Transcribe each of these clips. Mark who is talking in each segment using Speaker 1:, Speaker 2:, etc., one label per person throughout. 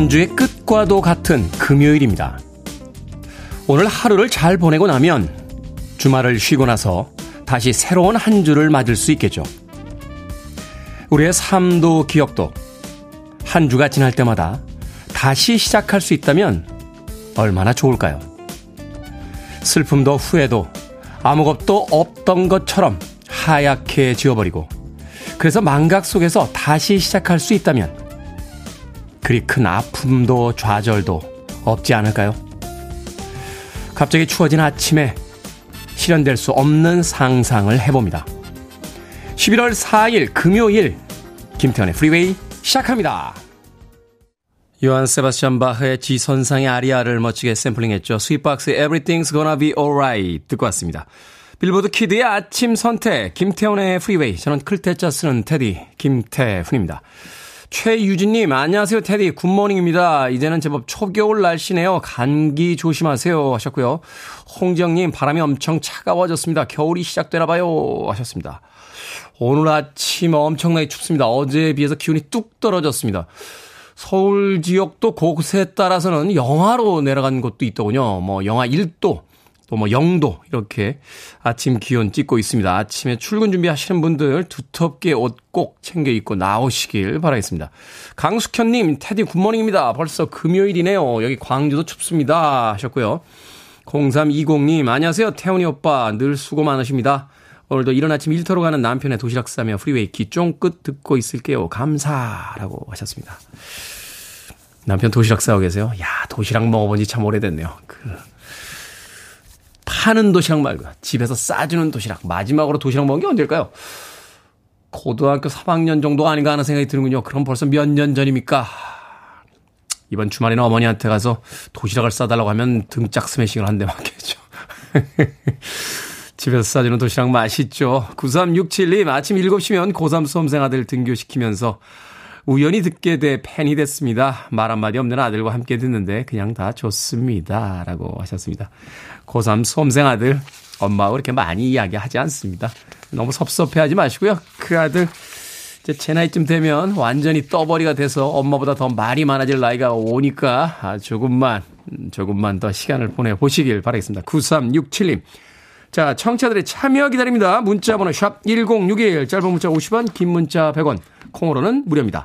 Speaker 1: 한 주의 끝과도 같은 금요일입니다. 오늘 하루를 잘 보내고 나면 주말을 쉬고 나서 다시 새로운 한 주를 맞을 수 있겠죠. 우리의 삶도 기억도 한 주가 지날 때마다 다시 시작할 수 있다면 얼마나 좋을까요? 슬픔도 후회도 아무것도 없던 것처럼 하얗게 지워버리고 그래서 망각 속에서 다시 시작할 수 있다면 그리 큰 아픔도 좌절도 없지 않을까요? 갑자기 추워진 아침에 실현될 수 없는 상상을 해봅니다. 11월 4일 금요일 김태훈의 프리웨이 시작합니다. 요한 세바스찬 바흐의 G선상의 아리아를 멋지게 샘플링했죠. 스윗박스의 Everything's Gonna Be Alright 듣고 왔습니다. 빌보드 kid의 아침 선택 김태훈의 프리웨이 저는 클 태 자 쓰는 테디 김태훈입니다. 최유진님, 안녕하세요, 테디. good morning입니다. 이제는 제법 초겨울 날씨네요. 감기 조심하세요. 하셨고요. 홍정님, 바람이 엄청 차가워졌습니다. 겨울이 시작되나봐요. 하셨습니다. 오늘 아침 엄청나게 춥습니다. 어제에 비해서 기온이 뚝 떨어졌습니다. 서울 지역도 곳에 따라서는 영하로 내려간 곳도 있더군요. 뭐, 영하 1도, 또 뭐 0도 이렇게 아침 기온 찍고 있습니다. 아침에 출근 준비하시는 분들 두텁게 옷 꼭 챙겨 입고 나오시길 바라겠습니다. 강숙현님, 테디 good morning입니다. 벌써 금요일이네요. 여기 광주도 춥습니다. 하셨고요. 0320님, 안녕하세요. 태훈이 오빠. 늘 수고 많으십니다. 오늘도 이른 아침 일터로 가는 남편의 도시락 싸며 프리웨이 귀 쫑긋 듣고 있을게요. 감사라고 하셨습니다. 남편 도시락 싸고 계세요? 야, 도시락 먹어본 지 참 오래됐네요. 그 파는 도시락 말고 집에서 싸주는 도시락. 마지막으로 도시락 먹은 게 언제일까요? 고등학교 3학년 정도 아닌가 하는 생각이 드는군요. 그럼 벌써 몇 년 전입니까? 이번 주말에는 어머니한테 가서 도시락을 싸달라고 하면 등짝 스매싱을 한 대 맞겠죠. 집에서 싸주는 도시락 맛있죠. 9367님, 아침 7시면 고3 수험생 아들 등교시키면서 우연히 듣게 돼 팬이 됐습니다. 말 한마디 없는 아들과 함께 듣는데 그냥 다 좋습니다. 라고 하셨습니다. 고3 수험생 아들, 엄마하고 이렇게 많이 이야기하지 않습니다. 너무 섭섭해 하지 마시고요. 그 아들, 이제 제 나이쯤 되면 완전히 떠버리가 돼서 엄마보다 더 말이 많아질 나이가 오니까 아, 조금만, 조금만 더 시간을 보내보시길 바라겠습니다. 9367님. 자, 청취자들의 참여 기다립니다. 문자번호 샵 1061, 짧은 문자 50원, 긴 문자 100원, 콩으로는 무료입니다.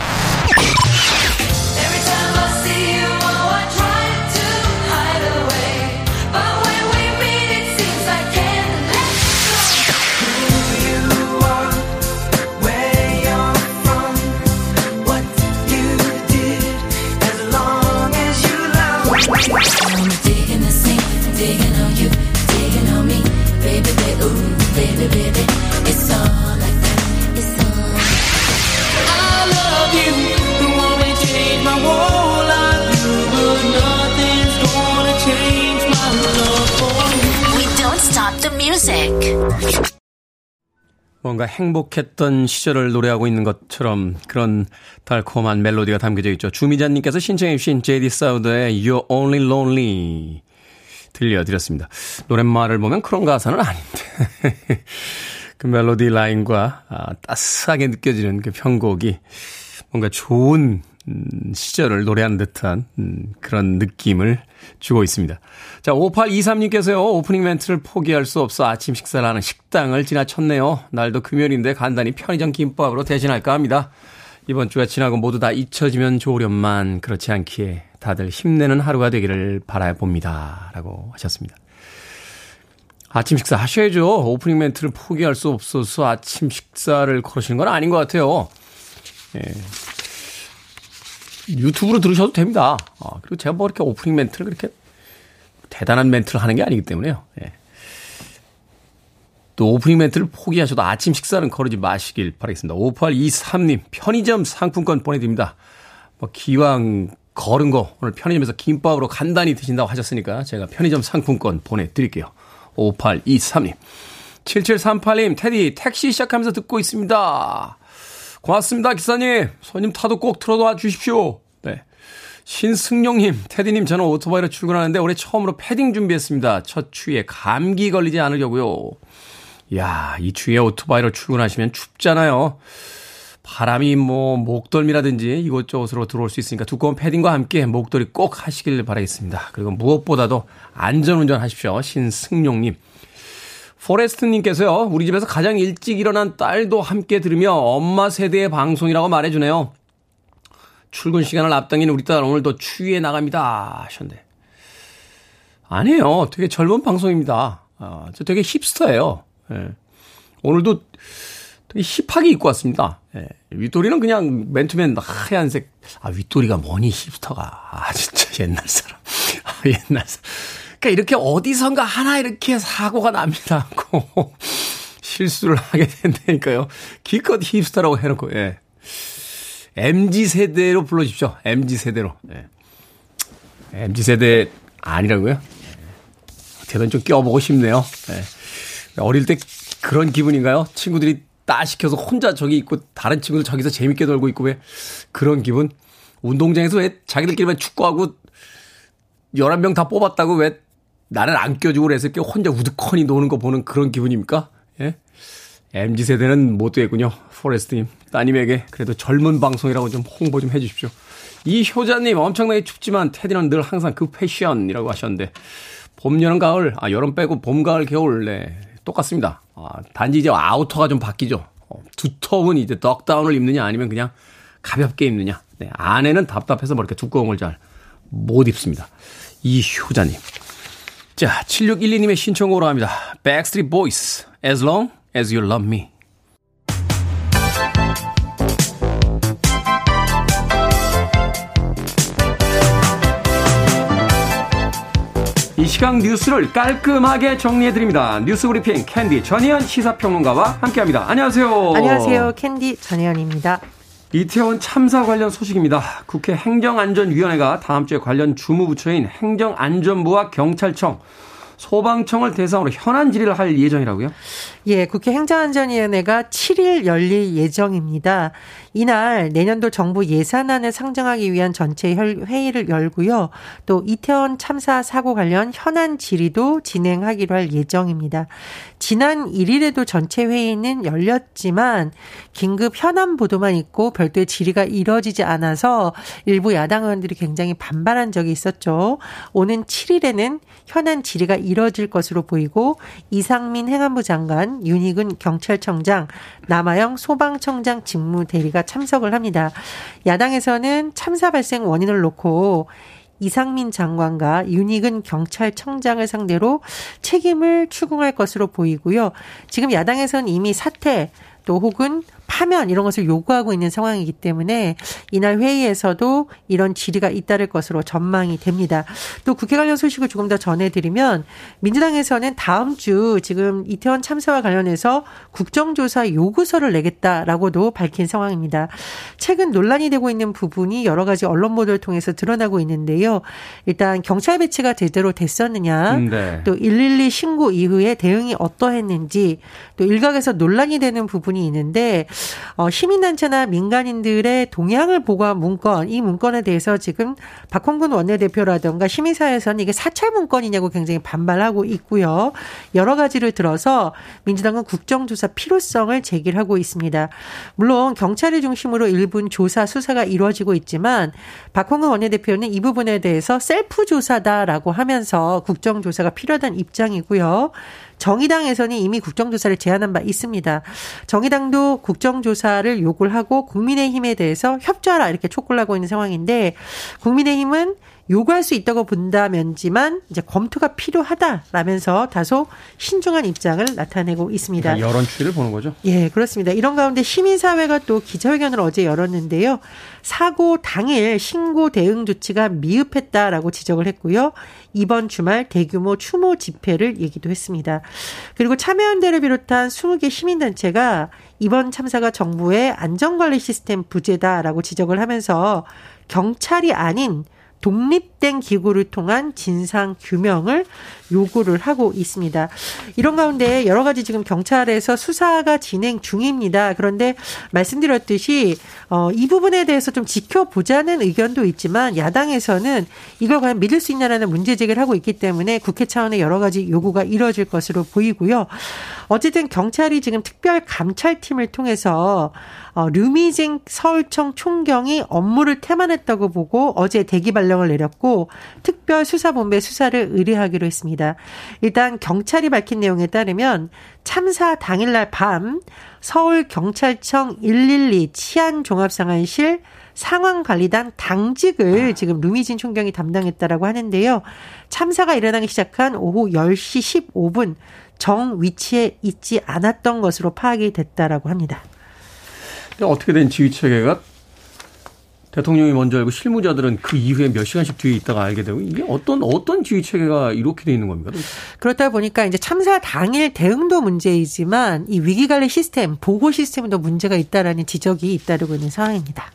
Speaker 1: 뭔가 행복했던 시절을 노래하고 있는 것처럼 그런 달콤한 멜로디가 담겨져 있죠. 주미자님께서 신청해 주신 제디 사우드의 You're Only Lonely 들려드렸습니다. 노랫말을 보면 그런 가사는 아닌데 그 멜로디 라인과 아, 따스하게 느껴지는 그 편곡이 뭔가 좋은 음, 시절을 노래한 듯한 음, 그런 느낌을 주고 있습니다. 자, 5823님께서요, 오프닝 멘트를 포기할 수 없어 아침 식사를 하는 식당을 지나쳤네요. 날도 금요일인데 간단히 편의점 김밥으로 대신할까 합니다. 이번 주가 지나고 모두 다 잊혀지면 좋으련만 그렇지 않기에 다들 힘내는 하루가 되기를 바라봅니다. 라고 하셨습니다. 아침 식사 하셔야죠. 오프닝 멘트를 포기할 수 없어서 아침 식사를 걸으시는 건 아닌 것 같아요. 예. 유튜브로 들으셔도 됩니다. 아, 그리고 제가 뭐 이렇게 오프닝 멘트를 그렇게 대단한 멘트를 하는 게 아니기 때문에요. 예. 또 오프닝 멘트를 포기하셔도 아침 식사는 거르지 마시길 바라겠습니다. 5823님, 편의점 상품권 보내드립니다. 뭐, 기왕 걸은 거 오늘 편의점에서 김밥으로 간단히 드신다고 하셨으니까 제가 편의점 상품권 보내드릴게요. 5823님. 7738님, 테디, 택시 시작하면서 듣고 있습니다. 고맙습니다, 기사님. 손님 타도 꼭 틀어놔 주십시오. 네. 신승용님, 테디님, 저는 오토바이로 출근하는데 올해 처음으로 패딩 준비했습니다. 첫 추위에 감기 걸리지 않으려고요. 야, 이 추위에 오토바이로 출근하시면 춥잖아요. 바람이 뭐 목덜미라든지 이곳저곳으로 들어올 수 있으니까 두꺼운 패딩과 함께 목도리 꼭 하시길 바라겠습니다. 그리고 무엇보다도 안전운전 하십시오. 신승용님. 포레스트님께서요, 우리 집에서 가장 일찍 일어난 딸도 함께 들으며 엄마 세대의 방송이라고 말해주네요. 출근 시간을 앞당긴 우리 딸 오늘도 추위에 나갑니다. 하셨는데. 아니에요. 되게 젊은 방송입니다. 아, 저 되게 힙스터예요. 예. 오늘도 되게 힙하게 입고 왔습니다. 예. 윗도리는 그냥 맨투맨 하얀색. 아, 윗도리가 뭐니, 힙스터가. 아, 진짜 옛날 사람. 아, 옛날 사람. 그러니까 이렇게 어디선가 하나 이렇게 사고가 납니다. 고 실수를 하게 된다니까요. 기껏 힙스터라고 해놓고, 예. MG 세대로 불러주십시오. MG 세대로. 예. MG 세대 아니라고요? 어떻게든 좀 껴보고 싶네요. 예. 어릴 때 그런 기분인가요? 친구들이 따 시켜서 혼자 저기 있고 다른 친구들 저기서 재밌게 놀고 있고 왜 그런 기분? 운동장에서 왜 자기들끼리만 축구하고 11명 다 뽑았다고 왜 나를 안 껴주고 그래서 이렇게 혼자 우두커니 노는 거 보는 그런 기분입니까? 예? MZ 세대는 못 되겠군요. 포레스트님. 따님에게 그래도 젊은 방송이라고 좀 홍보 좀 해주십시오. 이 효자님 엄청나게 춥지만 테디는 늘 항상 그 패션이라고 하셨는데 봄, 여름, 가을, 아, 여름 빼고 봄, 가을, 겨울, 네. 똑같습니다. 아, 단지 이제 아우터가 좀 바뀌죠. 어, 두터운 이제 덕다운을 입느냐 아니면 그냥 가볍게 입느냐. 네. 안에는 답답해서 뭐 이렇게 두꺼운 걸 잘 못 입습니다. 이 효자님. 자, 7612님의 신청으로 합니다. Backstreet Boys, As Long As You Love Me. 이 시각 뉴스를 깔끔하게 정리해드립니다. 뉴스 브리핑 캔디 전희연 시사평론가와 함께합니다. 안녕하세요.
Speaker 2: 안녕하세요. 캔디 전희연입니다.
Speaker 1: 이태원 참사 관련 소식입니다. 국회 행정안전위원회가 다음 주에 관련 주무부처인 행정안전부와 경찰청, 소방청을 대상으로 현안 질의를 할 예정이라고요?
Speaker 2: 예, 국회 행정안전위원회가 7일 열릴 예정입니다. 이날 내년도 정부 예산안을 상정하기 위한 전체 회의를 열고요. 또 이태원 참사 사고 관련 현안 질의도 진행하기로 할 예정입니다. 지난 1일에도 전체 회의는 열렸지만 긴급 현안 보도만 있고 별도의 질의가 이뤄지지 않아서 일부 야당 의원들이 굉장히 반발한 적이 있었죠. 오는 7일에는 현안 질의가 이뤄질 것으로 보이고 이상민 행안부 장관, 윤희근 경찰청장, 남아영 소방청장 직무 대리가 참석을 합니다. 야당에서는 참사 발생 원인을 놓고 이상민 장관과 윤희근 경찰청장을 상대로 책임을 추궁할 것으로 보이고요. 지금 야당에서는 이미 사퇴 또 혹은 파면 이런 것을 요구하고 있는 상황이기 때문에 이날 회의에서도 이런 질의가 잇따를 것으로 전망이 됩니다. 또 국회 관련 소식을 조금 더 전해드리면 민주당에서는 다음 주 지금 이태원 참사와 관련해서 국정조사 요구서를 내겠다라고도 밝힌 상황입니다. 최근 논란이 되고 있는 부분이 여러 가지 언론 보도를 통해서 드러나고 있는데요. 일단 경찰 배치가 제대로 됐었느냐, 음, 네. 또112 신고 이후에 대응이 어떠했는지, 또 일각에서 논란이 되는 부분이 있는데 어, 시민단체나 민간인들의 동향을 보고한 문건, 이 문건에 대해서 지금 박홍근 원내대표라든가 시민사회에서는 이게 사찰 문건이냐고 굉장히 반발하고 있고요. 여러 가지를 들어서 민주당은 국정조사 필요성을 제기하고 있습니다. 물론 경찰을 중심으로 일부 조사 수사가 이루어지고 있지만 박홍근 원내대표는 이 부분에 대해서 셀프 조사다라고 하면서 국정조사가 필요하다는 입장이고요. 정의당에서는 이미 국정조사를 제안한 바 있습니다. 정의당도 국정조사를 요구를 하고 국민의힘에 대해서 협조하라 이렇게 촉구를 하고 있는 상황인데 국민의힘은 요구할 수 있다고 본다면지만 이제 검토가 필요하다라면서 다소 신중한 입장을 나타내고 있습니다.
Speaker 1: 여론 추이를 보는 거죠?
Speaker 2: 예, 그렇습니다. 이런 가운데 시민사회가 또 기자회견을 어제 열었는데요. 사고 당일 신고 대응 조치가 미흡했다라고 지적을 했고요. 이번 주말 대규모 추모 집회를 얘기도 했습니다. 그리고 참여연대를 비롯한 20개 시민단체가 이번 참사가 정부의 안전관리 시스템 부재다라고 지적을 하면서 경찰이 아닌 독립 된 기구를 통한 진상 규명을 요구를 하고 있습니다. 이런 가운데 여러 가지 지금 경찰에서 수사가 진행 중입니다. 그런데 말씀드렸듯이 어, 이 부분에 대해서 좀 지켜보자는 의견도 있지만 야당에서는 이걸 과연 믿을 수 있냐라는 문제 제기를 하고 있기 때문에 국회 차원의 여러 가지 요구가 이뤄질 것으로 보이고요. 어쨌든 경찰이 지금 특별 감찰팀을 통해서 어, 류미징 서울청 총경이 업무를 태만했다고 보고 어제 대기 발령을 내렸 고 특별수사본부에 수사를 의뢰하기로 했습니다. 일단 경찰이 밝힌 내용에 따르면 참사 당일날 밤 서울경찰청 112 치안종합상황실 상황관리단 당직을 지금 루미진 총경이 담당했다라고 하는데요. 참사가 일어나기 시작한 오후 10시 15분 정 위치에 있지 않았던 것으로 파악이 됐다라고 합니다.
Speaker 1: 어떻게 된 지휘 체계가 대통령이 먼저 알고 실무자들은 그 이후에 몇 시간씩 뒤에 있다가 알게 되고 이게 어떤 어떤 지휘 체계가 이렇게 돼 있는 겁니까?
Speaker 2: 그렇다 보니까 이제 참사 당일 대응도 문제이지만 이 위기 관리 시스템 보고 시스템도 문제가 있다라는 지적이 잇따르고 있는 상황입니다.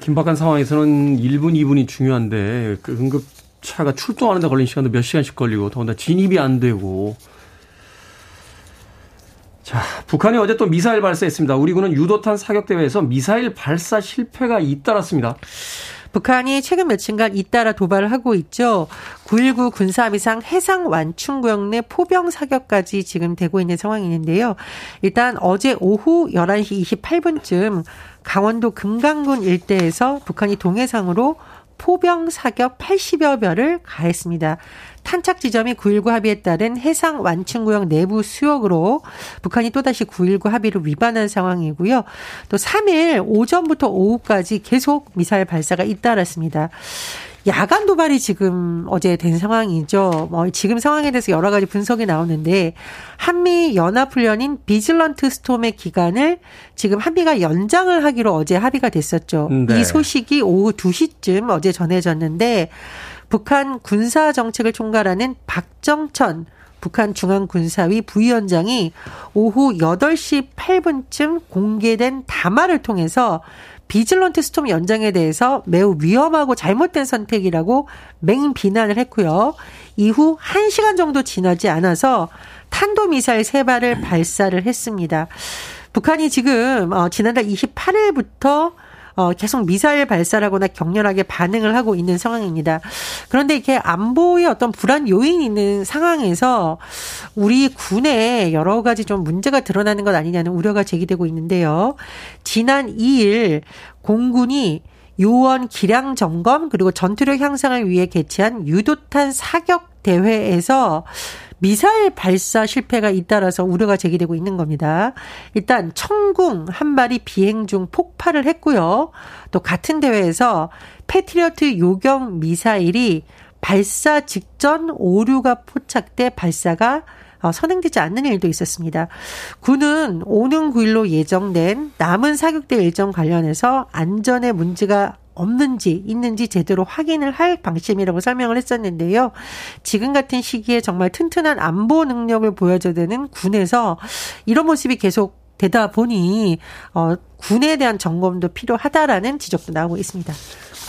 Speaker 1: 긴박한 상황에서는 1분, 2분이 중요한데 그 응급차가 출동하는데 걸린 시간도 몇 시간씩 걸리고 더군다나 진입이 안 되고 자, 북한이 어제 또 미사일 발사했습니다. 우리 군은 유도탄 사격 대회에서 미사일 발사 실패가 잇따랐습니다.
Speaker 2: 북한이 최근 며칠간 잇따라 도발을 하고 있죠. 9.19 군사비상 해상 완충구역 내 포병 사격까지 지금 되고 있는 상황이 있는데요. 일단 어제 오후 11시 28분쯤 강원도 금강군 일대에서 북한이 동해상으로 포병 사격 80여 별을 가했습니다. 탄착 지점이 9.19 합의에 따른 해상 완충구역 내부 수역으로 북한이 또다시 9.19 합의를 위반한 상황이고요. 또 3일 오전부터 오후까지 계속 미사일 발사가 잇따랐습니다. 야간 도발이 지금 어제 된 상황이죠. 뭐 지금 상황에 대해서 여러 가지 분석이 나오는데 한미 연합 훈련인 비질런트 스톰의 기간을 지금 한미가 연장을 하기로 어제 합의가 됐었죠. 네. 이 소식이 오후 2시쯤 어제 전해졌는데 북한 군사 정책을 총괄하는 박정천 북한 중앙군사위 부위원장이 오후 8시 8분쯤 공개된 담화를 통해서 비즐런트 스톰 연장에 대해서 매우 위험하고 잘못된 선택이라고 맹 비난을 했고요. 이후 1시간 정도 지나지 않아서 탄도미사일 3발을 발사를 했습니다. 북한이 지금 어, 지난달 28일부터 어, 계속 미사일 발사라거나 격렬하게 반응을 하고 있는 상황입니다. 그런데 이렇게 안보의 어떤 불안 요인이 있는 상황에서 우리 군에 여러 가지 좀 문제가 드러나는 것 아니냐는 우려가 제기되고 있는데요. 지난 2일 공군이 요원 기량 점검 그리고 전투력 향상을 위해 개최한 유도탄 사격 대회에서 미사일 발사 실패가 잇따라서 우려가 제기되고 있는 겁니다. 일단 청궁 한 발이 비행 중 폭발을 했고요. 또 같은 대회에서 패트리어트 요경 미사일이 발사 직전 오류가 포착돼 발사가 어, 선행되지 않는 일도 있었습니다. 군은 오는 9일로 예정된 남은 사격대 일정 관련해서 안전에 문제가 없는지 있는지 제대로 확인을 할 방침이라고 설명을 했었는데요. 지금 같은 시기에 정말 튼튼한 안보 능력을 보여줘야 되는 군에서 이런 모습이 계속 되다 보니 어, 군에 대한 점검도 필요하다라는 지적도 나오고 있습니다.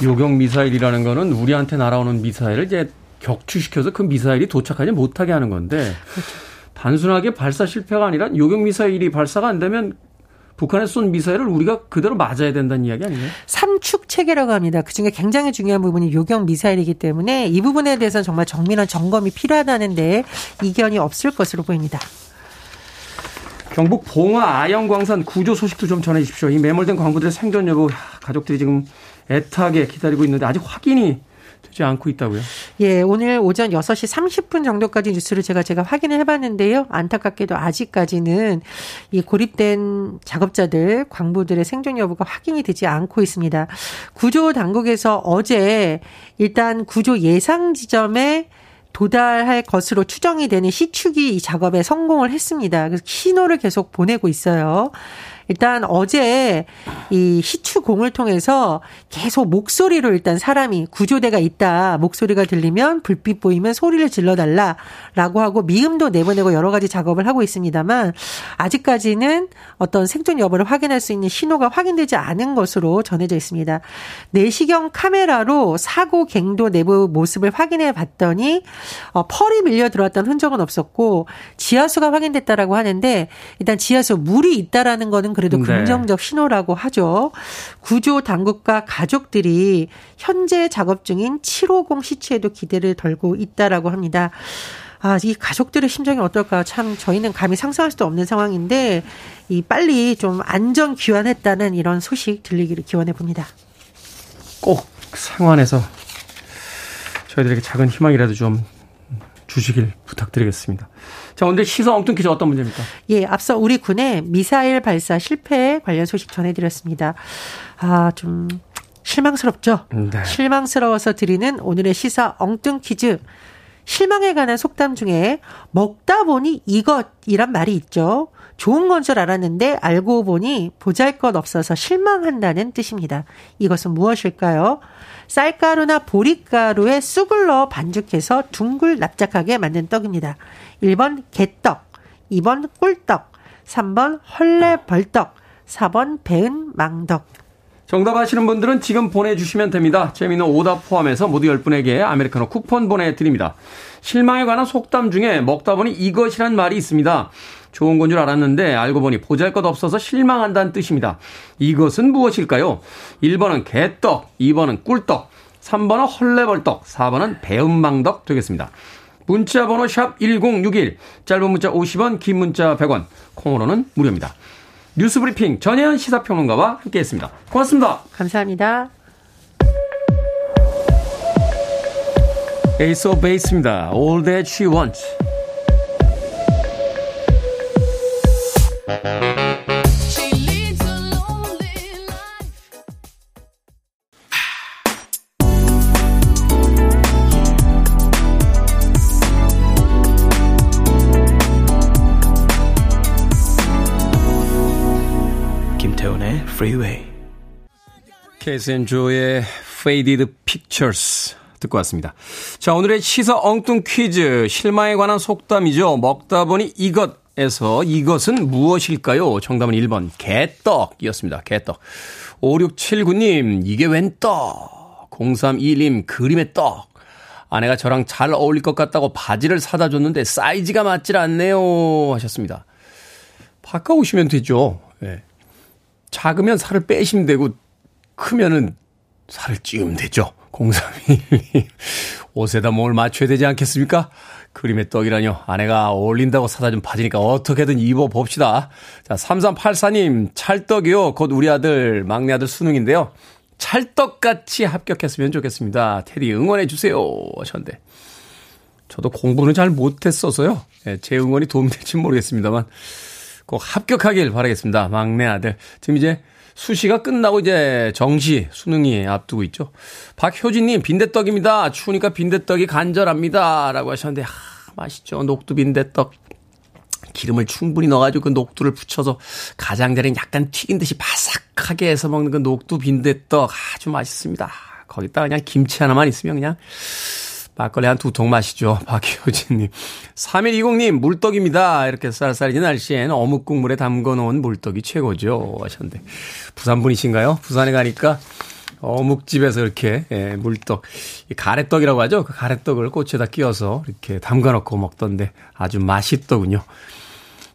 Speaker 1: 요격 미사일이라는 거는 우리한테 날아오는 미사일을 이제 격추시켜서 그 미사일이 도착하지 못하게 하는 건데 그렇죠. 단순하게 발사 실패가 아니라 요격 미사일이 발사가 안 되면 북한에서 쏜 미사일을 우리가 그대로 맞아야 된다는 이야기 아니에요?
Speaker 2: 삼축 체계라고 합니다. 그중에 굉장히 중요한 부분이 요격 미사일이기 때문에 이 부분에 대해서는 정말 정밀한 점검이 필요하다는데 이견이 없을 것으로 보입니다.
Speaker 1: 경북 봉화 아영광산 구조 소식도 좀 전해 주십시오. 이 매몰된 광부들의 생존 여부 가족들이 지금 애타게 기다리고 있는데 아직 확인이 되지 않고 있다고요?
Speaker 2: 예, 오늘 오전 6시 30분 정도까지 뉴스를 제가 제가 확인을 해봤는데요. 안타깝게도 아직까지는 이 고립된 작업자들, 광부들의 생존 여부가 확인이 되지 않고 있습니다. 구조 당국에서 어제 일단 구조 예상 지점에 도달할 것으로 추정이 되는 시축이 이 작업에 성공을 했습니다. 그래서 신호를 계속 보내고 있어요. 일단 어제 이 시추공을 통해서 계속 목소리로 일단 사람이 구조대가 있다. 목소리가 들리면 불빛 보이면 소리를 질러달라라고 하고 미음도 내보내고 여러 가지 작업을 하고 있습니다만 아직까지는 어떤 생존 여부를 확인할 수 있는 신호가 확인되지 않은 것으로 전해져 있습니다. 내시경 카메라로 사고 갱도 내부 모습을 확인해 봤더니 어, 펄이 밀려 들어왔던 흔적은 없었고 지하수가 확인됐다라고 하는데 일단 지하수 물이 있다라는 거는 그래도 네. 긍정적 신호라고 하죠. 구조 당국과 가족들이 현재 작업 중인 750 시체에도 기대를 걸고 있다라고 합니다. 아, 이 가족들의 심정이 어떨까 참 저희는 감히 상상할 수도 없는 상황인데 이 빨리 좀 안전 귀환했다는 이런 소식 들리기를 기원해 봅니다.
Speaker 1: 꼭 생활에서 저희들에게 작은 희망이라도 좀 주시길 부탁드리겠습니다. 자, 오늘 시사 엉뚱 퀴즈 어떤 문제입니까?
Speaker 2: 예, 앞서 우리 군의 미사일 발사 실패 관련 소식 전해드렸습니다. 아, 좀 실망스럽죠? 네. 실망스러워서 드리는 오늘의 시사 엉뚱 퀴즈. 실망에 관한 속담 중에 먹다 보니 이것이란 말이 있죠. 좋은 건 줄 알았는데 알고 보니 보잘 것 없어서 실망한다는 뜻입니다. 이것은 무엇일까요? 쌀가루나 보리가루에 쑥을 넣어 반죽해서 둥글 납작하게 만든 떡입니다. 1번 개떡, 2번 꿀떡, 3번 헐레벌떡, 4번 배은 망덕.
Speaker 1: 정답 아시는 분들은 지금 보내주시면 됩니다. 재미있는 오답 포함해서 모두 10분에게 아메리카노 쿠폰 보내드립니다. 실망에 관한 속담 중에 먹다 보니 이것이란 말이 있습니다. 좋은 건 줄 알았는데 알고 보니 보잘 것 없어서 실망한다는 뜻입니다. 이것은 무엇일까요? 1번은 개떡, 2번은 꿀떡, 3번은 헐레벌떡, 4번은 배은망덕 되겠습니다. 문자 번호 샵 1061, 짧은 문자 50원, 긴 문자 100원, 콩으로는 무료입니다. 뉴스 브리핑 전혜연 시사평론가와 함께했습니다. 고맙습니다.
Speaker 2: 감사합니다.
Speaker 1: 에이스 오브 베이스입니다. All That She Wants. Freeway. 케이센조의 Faded Pictures 듣고 왔습니다. 자, 오늘의 시사 엉뚱 퀴즈. 실마에 관한 속담이죠. 먹다 보니 이것 에서 이것은 무엇일까요? 정답은 1번 개떡이었습니다. 개떡. 5679님, 이게 웬 떡? 0321님, 그림의 떡. 아내가 저랑 잘 어울릴 것 같다고 바지를 사다 줬는데 사이즈가 맞질 않네요. 하셨습니다. 바꿔오시면 되죠. 예. 작으면 살을 빼시면 되고 크면은 살을 찌우면 되죠. 031님. 옷에다 뭘 맞춰야 되지 않겠습니까? 그림의 떡이라뇨. 아내가 어울린다고 사다 준 바지니까 어떻게든 입어봅시다. 자, 3384님, 찰떡이요. 곧 우리 아들, 막내 아들 수능인데요. 찰떡같이 합격했으면 좋겠습니다. 테디 응원해주세요. 하셨는데. 저도 공부는 잘 못했어서요. 예, 제 응원이 도움이 될지 모르겠습니다만. 꼭 합격하길 바라겠습니다. 막내 아들. 지금 이제 수시가 끝나고 이제 정시 수능이 앞두고 있죠. 박효진님 빈대떡입니다. 추우니까 빈대떡이 간절합니다. 라고 하셨는데 아, 맛있죠. 녹두 빈대떡. 기름을 충분히 넣어가지고 그 녹두를 붙여서 가장자리는 약간 튀긴 듯이 바삭하게 해서 먹는 그 녹두 빈대떡 아주 맛있습니다. 거기다가 그냥 김치 하나만 있으면 그냥 막걸리 한 두 통 마시죠. 박효진님. 3120님, 물떡입니다. 이렇게 쌀쌀해진 날씨엔 어묵 국물에 담궈 놓은 물떡이 최고죠. 하셨는데. 부산 분이신가요? 부산에 가니까 어묵집에서 이렇게, 예, 물떡. 가래떡이라고 하죠. 그 가래떡을 꼬치에다 끼워서 이렇게 담가 놓고 먹던데 아주 맛있더군요.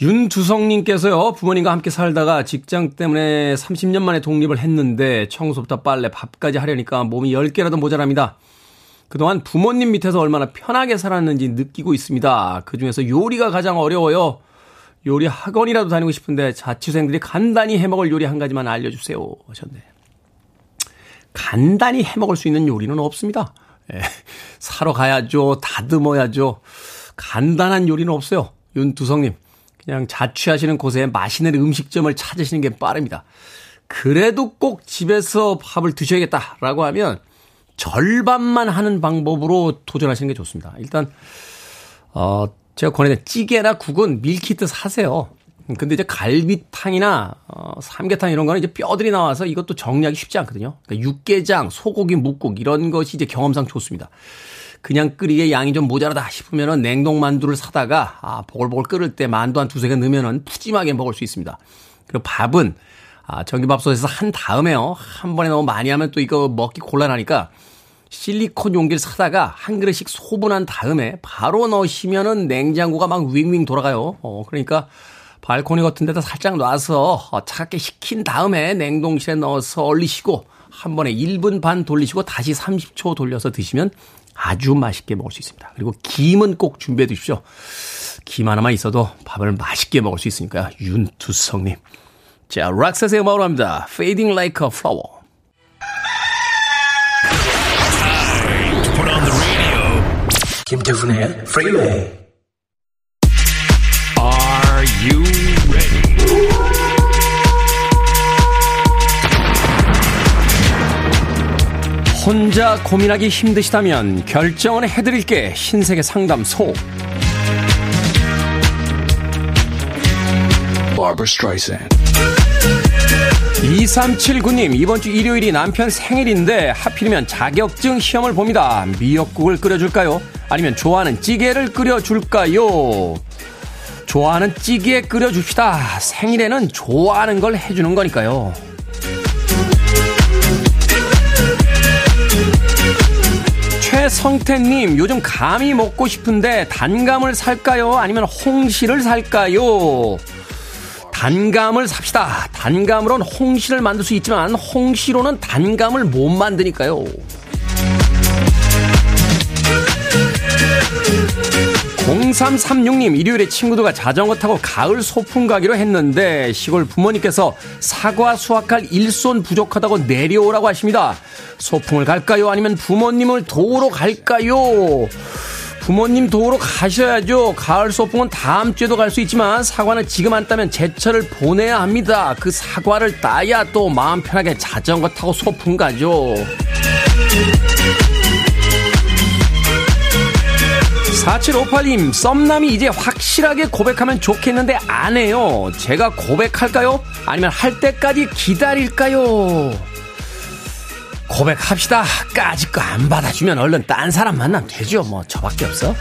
Speaker 1: 윤주성님께서요, 부모님과 함께 살다가 직장 때문에 30년 만에 독립을 했는데 청소부터 빨래, 밥까지 하려니까 몸이 10개라도 모자랍니다. 그동안 부모님 밑에서 얼마나 편하게 살았는지 느끼고 있습니다. 그 중에서 요리가 가장 어려워요. 요리 학원이라도 다니고 싶은데 자취생들이 간단히 해먹을 요리 한 가지만 알려주세요. 하셨네. 간단히 해먹을 수 있는 요리는 없습니다. 예, 사러 가야죠. 다듬어야죠. 간단한 요리는 없어요. 윤두성님. 그냥 자취하시는 곳에 맛있는 음식점을 찾으시는 게 빠릅니다. 그래도 꼭 집에서 밥을 드셔야겠다라고 하면 절반만 하는 방법으로 도전하시는 게 좋습니다. 일단, 어, 제가 권해드린 찌개나 국은 밀키트 사세요. 근데 이제 갈비탕이나 어, 삼계탕 이런 거는 이제 뼈들이 나와서 이것도 정리하기 쉽지 않거든요. 그러니까 육개장, 소고기 묵국 이런 것이 이제 경험상 좋습니다. 그냥 끓이기에 양이 좀 모자라다 싶으면은 냉동 만두를 사다가 아, 보글보글 끓을 때 만두 한 두세 개 넣으면은 푸짐하게 먹을 수 있습니다. 그리고 밥은 아, 전기밥솥에서 한 다음에요. 한 번에 너무 많이 하면 또 이거 먹기 곤란하니까 실리콘 용기를 사다가 한 그릇씩 소분한 다음에 바로 넣으시면은 냉장고가 막 윙윙 돌아가요. 어, 그러니까 발코니 같은 데다 살짝 놔서 어, 차갑게 식힌 다음에 냉동실에 넣어서 얼리시고 한 번에 1분 반 돌리시고 다시 30초 돌려서 드시면 아주 맛있게 먹을 수 있습니다. 그리고 김은 꼭 준비해 두십시오. 김 하나만 있어도 밥을 맛있게 먹을 수 있으니까요. 윤투성님. 자, 락셋의 음악으로 합니다. Fading Like a Flower.
Speaker 3: 김태훈의 Freeway.
Speaker 4: you
Speaker 1: 혼자 고민하기 힘드시다면 결정을 해드릴게 신세계 상담소. 2379님, 이번 주 일요일이 남편 생일인데 하필이면 자격증 시험을 봅니다. 미역국을 끓여줄까요? 아니면 좋아하는 찌개를 끓여줄까요? 좋아하는 찌개 끓여줍시다. 생일에는 좋아하는 걸 해주는 거니까요. 최성태님, 요즘 감이 먹고 싶은데 단감을 살까요? 아니면 홍시를 살까요? 단감을 삽시다. 단감으로는 홍시를 만들 수 있지만 홍시로는 단감을 못 만드니까요. 0336님, 일요일에 친구들과 자전거 타고 가을 소풍 가기로 했는데 시골 부모님께서 사과 수확할 일손 부족하다고 내려오라고 하십니다. 소풍을 갈까요? 아니면 부모님을 도우러 갈까요? 부모님 도우러 가셔야죠. 가을 소풍은 다음 주에도 갈 수 있지만 사과는 지금 안 따면 제철을 보내야 합니다. 그 사과를 따야 또 마음 편하게 자전거 타고 소풍 가죠. 4758님, 썸남이 이제 확실하게 고백하면 좋겠는데 안 해요. 제가 고백할까요? 아니면 할 때까지 기다릴까요? 고백합시다. 까짓 거 안 받아주면 얼른 딴 사람 만나면 되죠. 뭐, 저밖에 없어.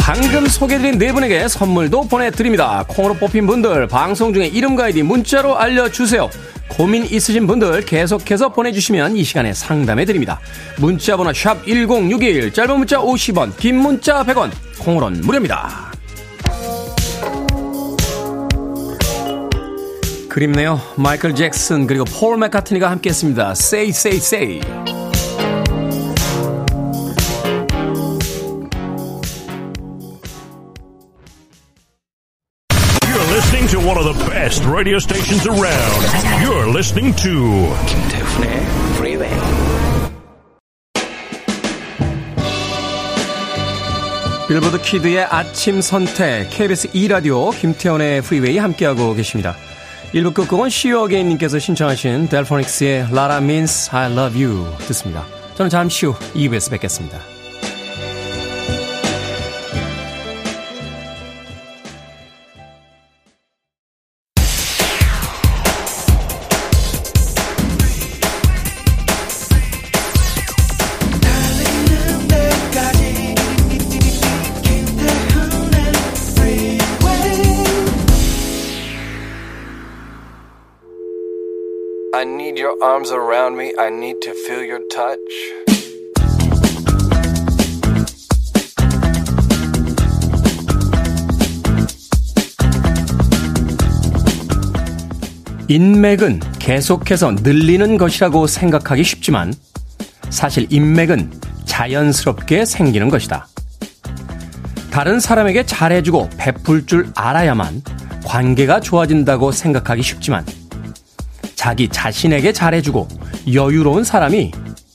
Speaker 1: 방금 소개드린 네 분에게 선물도 보내드립니다. 콩으로 뽑힌 분들, 방송 중에 이름과 아이디 문자로 알려주세요. 고민 있으신 분들 계속해서 보내주시면 이 시간에 상담해 드립니다. 문자번호 샵 1061, 짧은 문자 50원, 긴 문자 100원, 콩으로는 무료입니다. 그립네요. 마이클 잭슨 그리고 폴 맥카트니가 함께했습니다. Say, say, say.
Speaker 4: One of the best radio stations around. You're listening to 김태훈의 Freeway.
Speaker 1: 빌보드 키드의 아침 선택 KBS 2 라디오 김태훈의 프리웨이 함께하고 계십니다. 1부 끝곡은 시어게인 님께서 신청하신 델포닉스의 La-La Means I Love You 듣습니다. 저는 잠시 후 2부에서 뵙겠습니다.
Speaker 5: Arms around me. I need to feel your touch.
Speaker 1: 인맥은 계속해서 늘리는 것이라고 생각하기 쉽지만 사실 인맥은 자연스럽게 생기는 것이다. 다른 사람에게 잘해주고 베풀 줄 알아야만 관계가 좋아진다고 생각하기 쉽지만 자기 자신에게 잘해주고 여유로운 사람이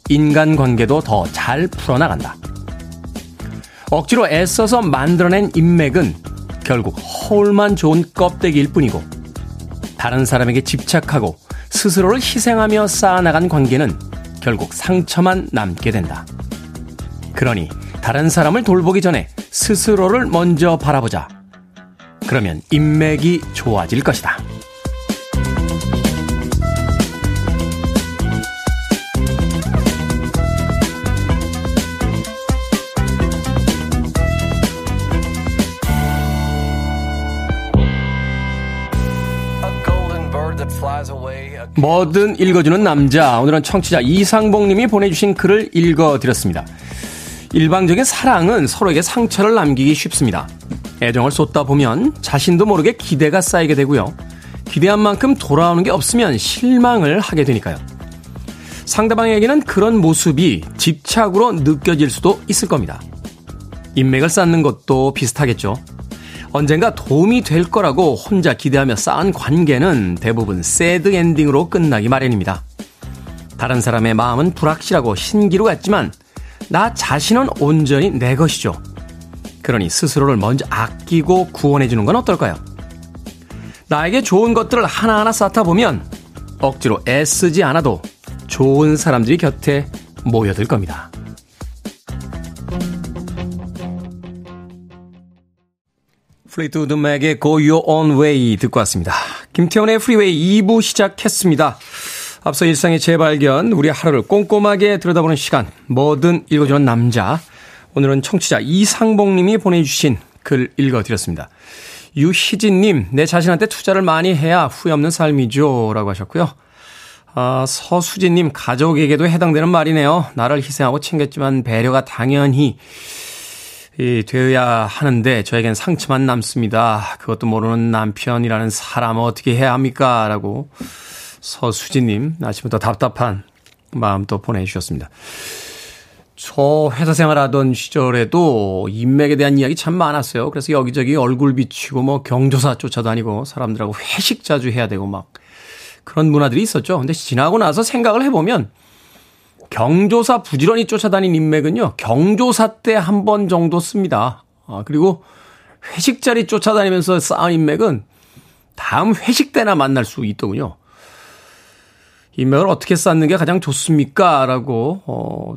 Speaker 1: 인간관계도 더 잘 풀어나간다. 억지로 애써서 만들어낸 인맥은 결국 허울만 좋은 껍데기일 뿐이고 다른 사람에게 집착하고 스스로를 희생하며 쌓아나간 관계는 결국 상처만 남게 된다. 그러니 다른 사람을 돌보기 전에 스스로를 먼저 바라보자. 그러면 인맥이 좋아질 것이다. 뭐든 읽어주는 남자. 오늘은 청취자 이상봉 님이 보내주신 글을 읽어드렸습니다. 일방적인 사랑은 서로에게 상처를 남기기 쉽습니다. 애정을 쏟다 보면 자신도 모르게 기대가 쌓이게 되고요. 기대한 만큼 돌아오는 게 없으면 실망을 하게 되니까요. 상대방에게는 그런 모습이 집착으로 느껴질 수도 있을 겁니다. 인맥을 쌓는 것도 비슷하겠죠. 언젠가 도움이 될 거라고 혼자 기대하며 쌓은 관계는 대부분 새드 엔딩으로 끝나기 마련입니다. 다른 사람의 마음은 불확실하고 신기루 같지만 나 자신은 온전히 내 것이죠. 그러니 스스로를 먼저 아끼고 구원해주는 건 어떨까요? 나에게 좋은 것들을 하나하나 쌓다 보면 억지로 애쓰지 않아도 좋은 사람들이 곁에 모여들 겁니다. 플리트우드 맥의 Go Your Own Way 듣고 왔습니다. 김태훈의 프리웨이 2부 시작했습니다. 앞서 일상의 재발견, 우리 하루를 꼼꼼하게 들여다보는 시간, 뭐든 읽어주는 남자. 오늘은 청취자 이상봉님이 보내주신 글 읽어드렸습니다. 유희진님, 내 자신한테 투자를 많이 해야 후회 없는 삶이죠. 라고 하셨고요. 아, 서수진님, 가족에게도 해당되는 말이네요. 나를 희생하고 챙겼지만 배려가 당연히 이, 되어야 하는데 저에겐 상처만 남습니다. 그것도 모르는 남편이라는 사람 어떻게 해야 합니까? 라고 서수진님, 아침부터 답답한 마음 또 보내주셨습니다. 저 회사 생활하던 시절에도 인맥에 대한 이야기 참 많았어요. 그래서 여기저기 얼굴 비치고 뭐 경조사 쫓아다니고 사람들하고 회식 자주 해야 되고 막 그런 문화들이 있었죠. 근데 지나고 나서 생각을 해보면 경조사 부지런히 쫓아다닌 인맥은요, 경조사 때 한 번 정도 씁니다. 아, 그리고 회식 자리 쫓아다니면서 쌓은 인맥은 다음 회식 때나 만날 수 있더군요. 인맥을 어떻게 쌓는 게 가장 좋습니까? 라고, 어,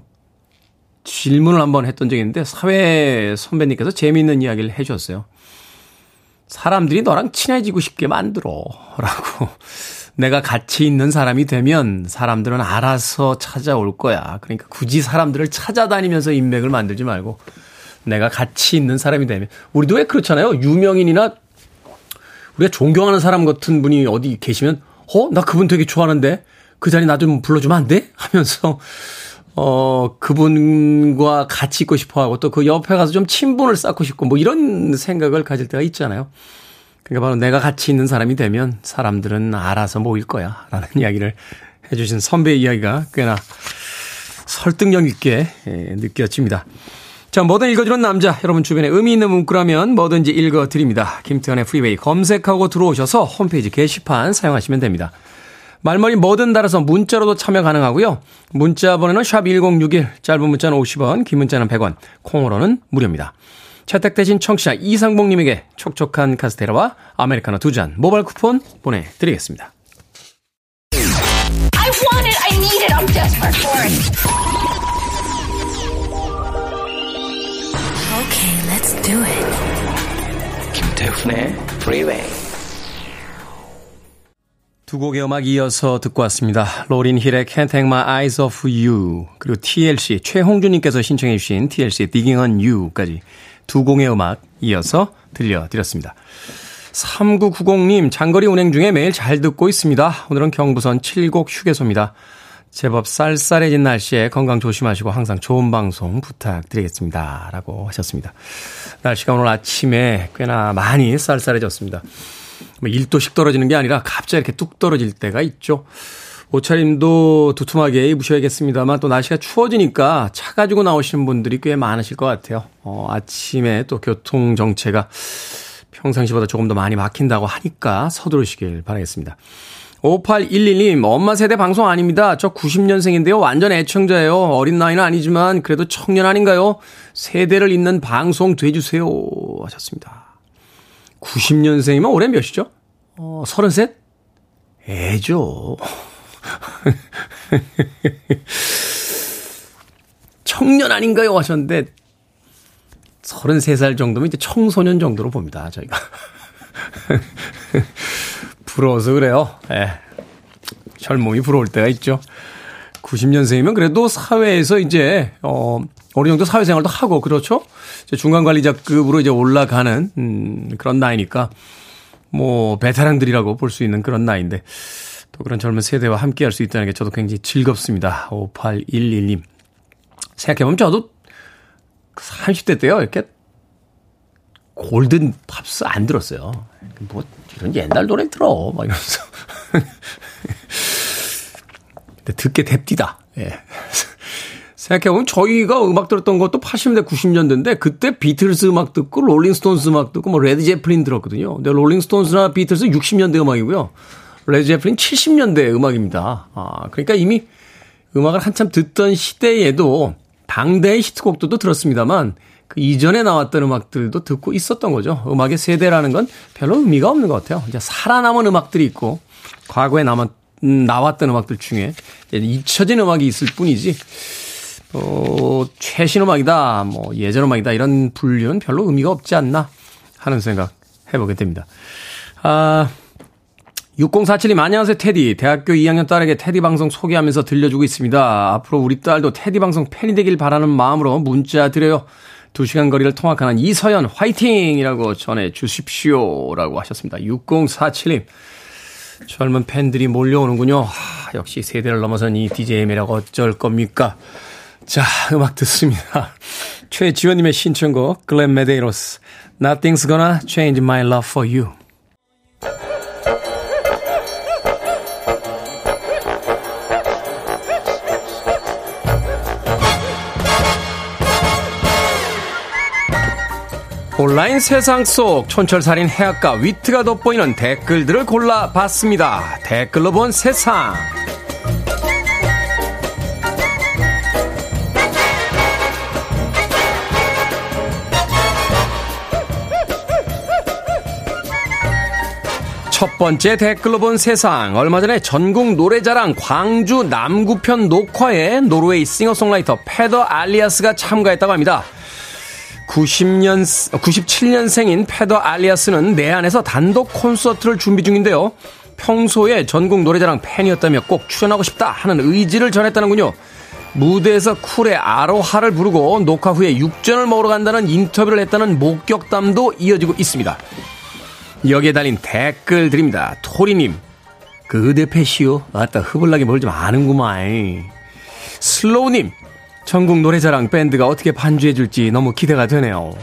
Speaker 1: 질문을 한번 했던 적이 있는데, 사회 선배님께서 재미있는 이야기를 해 주셨어요. 사람들이 너랑 친해지고 싶게 만들어. 라고. 내가 가치 있는 사람이 되면 사람들은 알아서 찾아올 거야. 그러니까 굳이 사람들을 찾아다니면서 인맥을 만들지 말고 내가 가치 있는 사람이 되면 우리도 왜 그렇잖아요. 유명인이나 우리가 존경하는 사람 같은 분이 어디 계시면 어, 나 그분 되게 좋아하는데 그 자리 나 좀 불러주면 안 돼? 하면서 어, 그분과 같이 있고 싶어 하고 또 그 옆에 가서 좀 친분을 쌓고 싶고 뭐 이런 생각을 가질 때가 있잖아요. 그러니까 바로 내가 가치 있는 사람이 되면 사람들은 알아서 모일 거야. 라는 이야기를 해주신 선배의 이야기가 꽤나 설득력 있게 예, 느껴집니다. 자, 뭐든 읽어주는 남자. 여러분 주변에 의미 있는 문구라면 뭐든지 읽어드립니다. 김태훈의 프리웨이 검색하고 들어오셔서 홈페이지 게시판 사용하시면 됩니다. 말머리 뭐든 달아서 문자로도 참여 가능하고요. 문자 번호는 샵 1061, 짧은 문자는 50원, 긴 문자는 100원, 콩으로는 무료입니다. 채택되신 청취자 이상봉님에게 촉촉한 카스테라와 아메리카노 두 잔 모바일 쿠폰 보내드리겠습니다. I want it, I need it, I'm desperate for it. Okay, let's do it. 김태훈의 Freeway. 두 곡의 음악 이어서 듣고 왔습니다. 로린 힐의 Can't Take My Eyes Off You 그리고 TLC 최홍준님께서 신청해 주신 TLC의 Digging On You까지 두 공의 음악 이어서 들려드렸습니다. 3990님, 장거리 운행 중에 매일 잘 듣고 있습니다. 오늘은 경부선 7곡 휴게소입니다. 제법 쌀쌀해진 날씨에 건강 조심하시고 항상 좋은 방송 부탁드리겠습니다. 라고 하셨습니다. 날씨가 오늘 아침에 꽤나 많이 쌀쌀해졌습니다. 뭐 1도씩 떨어지는 게 아니라 갑자기 이렇게 뚝 떨어질 때가 있죠. 옷차림도 두툼하게 입으셔야겠습니다만 또 날씨가 추워지니까 차 가지고 나오시는 분들이 꽤 많으실 것 같아요. 어, 아침에 또 교통 정체가 평상시보다 조금 더 많이 막힌다고 하니까 서두르시길 바라겠습니다. 5811님, 엄마 세대 방송 아닙니다. 저 90년생인데요. 완전 애청자예요. 어린 나이는 아니지만 그래도 청년 아닌가요? 세대를 잇는 방송 돼주세요. 하셨습니다. 90년생이면 올해 몇이죠? 어, 33? 애죠. 청년 아닌가요? 하셨는데, 33살 정도면 이제 청소년 정도로 봅니다, 저희가. 부러워서 그래요. 예. 젊음이 부러울 때가 있죠. 90년생이면 그래도 사회에서 이제, 어, 어느 정도 사회생활도 하고, 그렇죠? 중간 관리자급으로 이제 올라가는, 음, 그런 나이니까, 뭐, 베테랑들이라고 볼 수 있는 그런 나이인데, 또 그런 젊은 세대와 함께 할 수 있다는 게 저도 굉장히 즐겁습니다. 5811님. 생각해보면 저도 30대 때요, 이렇게 골든 팝스 안 들었어요. 뭐, 이런 옛날 노래 들어. 막 이러면서. 근데 듣게 됩디다. 예. 생각해보면 저희가 음악 들었던 것도 80년대, 90년대인데 그때 비틀스 음악 듣고 롤링스톤스 음악 듣고 뭐 레드 제플린 들었거든요. 근데 롤링스톤스나 비틀스 60년대 음악이고요. 레드 제플린 70년대 음악입니다. 아, 그러니까 이미 음악을 한참 듣던 시대에도 당대의 히트곡들도 들었습니다만 그 이전에 나왔던 음악들도 듣고 있었던 거죠. 음악의 세대라는 건 별로 의미가 없는 것 같아요. 이제 살아남은 음악들이 있고 과거에 남았 음, 나왔던 음악들 중에 잊혀진 음악이 있을 뿐이지 어, 최신 음악이다, 뭐 예전 음악이다 이런 분류는 별로 의미가 없지 않나 하는 생각 해보게 됩니다. 아, 6047님, 안녕하세요, 테디. 대학교 2학년 딸에게 테디 방송 소개하면서 들려주고 있습니다. 앞으로 우리 딸도 테디 방송 팬이 되길 바라는 마음으로 문자 드려요. 2시간 거리를 통학하는 이서연 화이팅 이라고 전해 주십시오 라고 하셨습니다. 6047님. 젊은 팬들이 몰려오는군요. 하, 역시 세대를 넘어선 이 DJM이라고 어쩔 겁니까? 자, 음악 듣습니다. 최지원님의 신청곡, 글렌 메데이로스. Nothing's gonna change my love for you. 온라인 세상 속 촌철살인 해학과 위트가 돋보이는 댓글들을 골라봤습니다. 댓글로 본 세상. 첫 번째 댓글로 본 세상. 얼마 전에 전국 노래자랑 광주 남구편 녹화에 노르웨이 싱어송라이터 페더 알리아스가 참가했다고 합니다. 90년, 97년생인 페더 알리아스는 내안에서 단독 콘서트를 준비 중인데요. 평소에 전국 노래자랑 팬이었다며 꼭 출연하고 싶다 하는 의지를 전했다는군요. 무대에서 쿨의 아로하를 부르고 녹화 후에 육전을 먹으러 간다는 인터뷰를 했다는 목격담도 이어지고 있습니다. 여기에 달린 댓글 드립니다. 토리님, 그 의대 패시오. 아따, 흐블나게 뭘좀 아는구만. 슬로우님, 전국 노래자랑 밴드가 어떻게 반주해줄지 너무 기대가 되네요.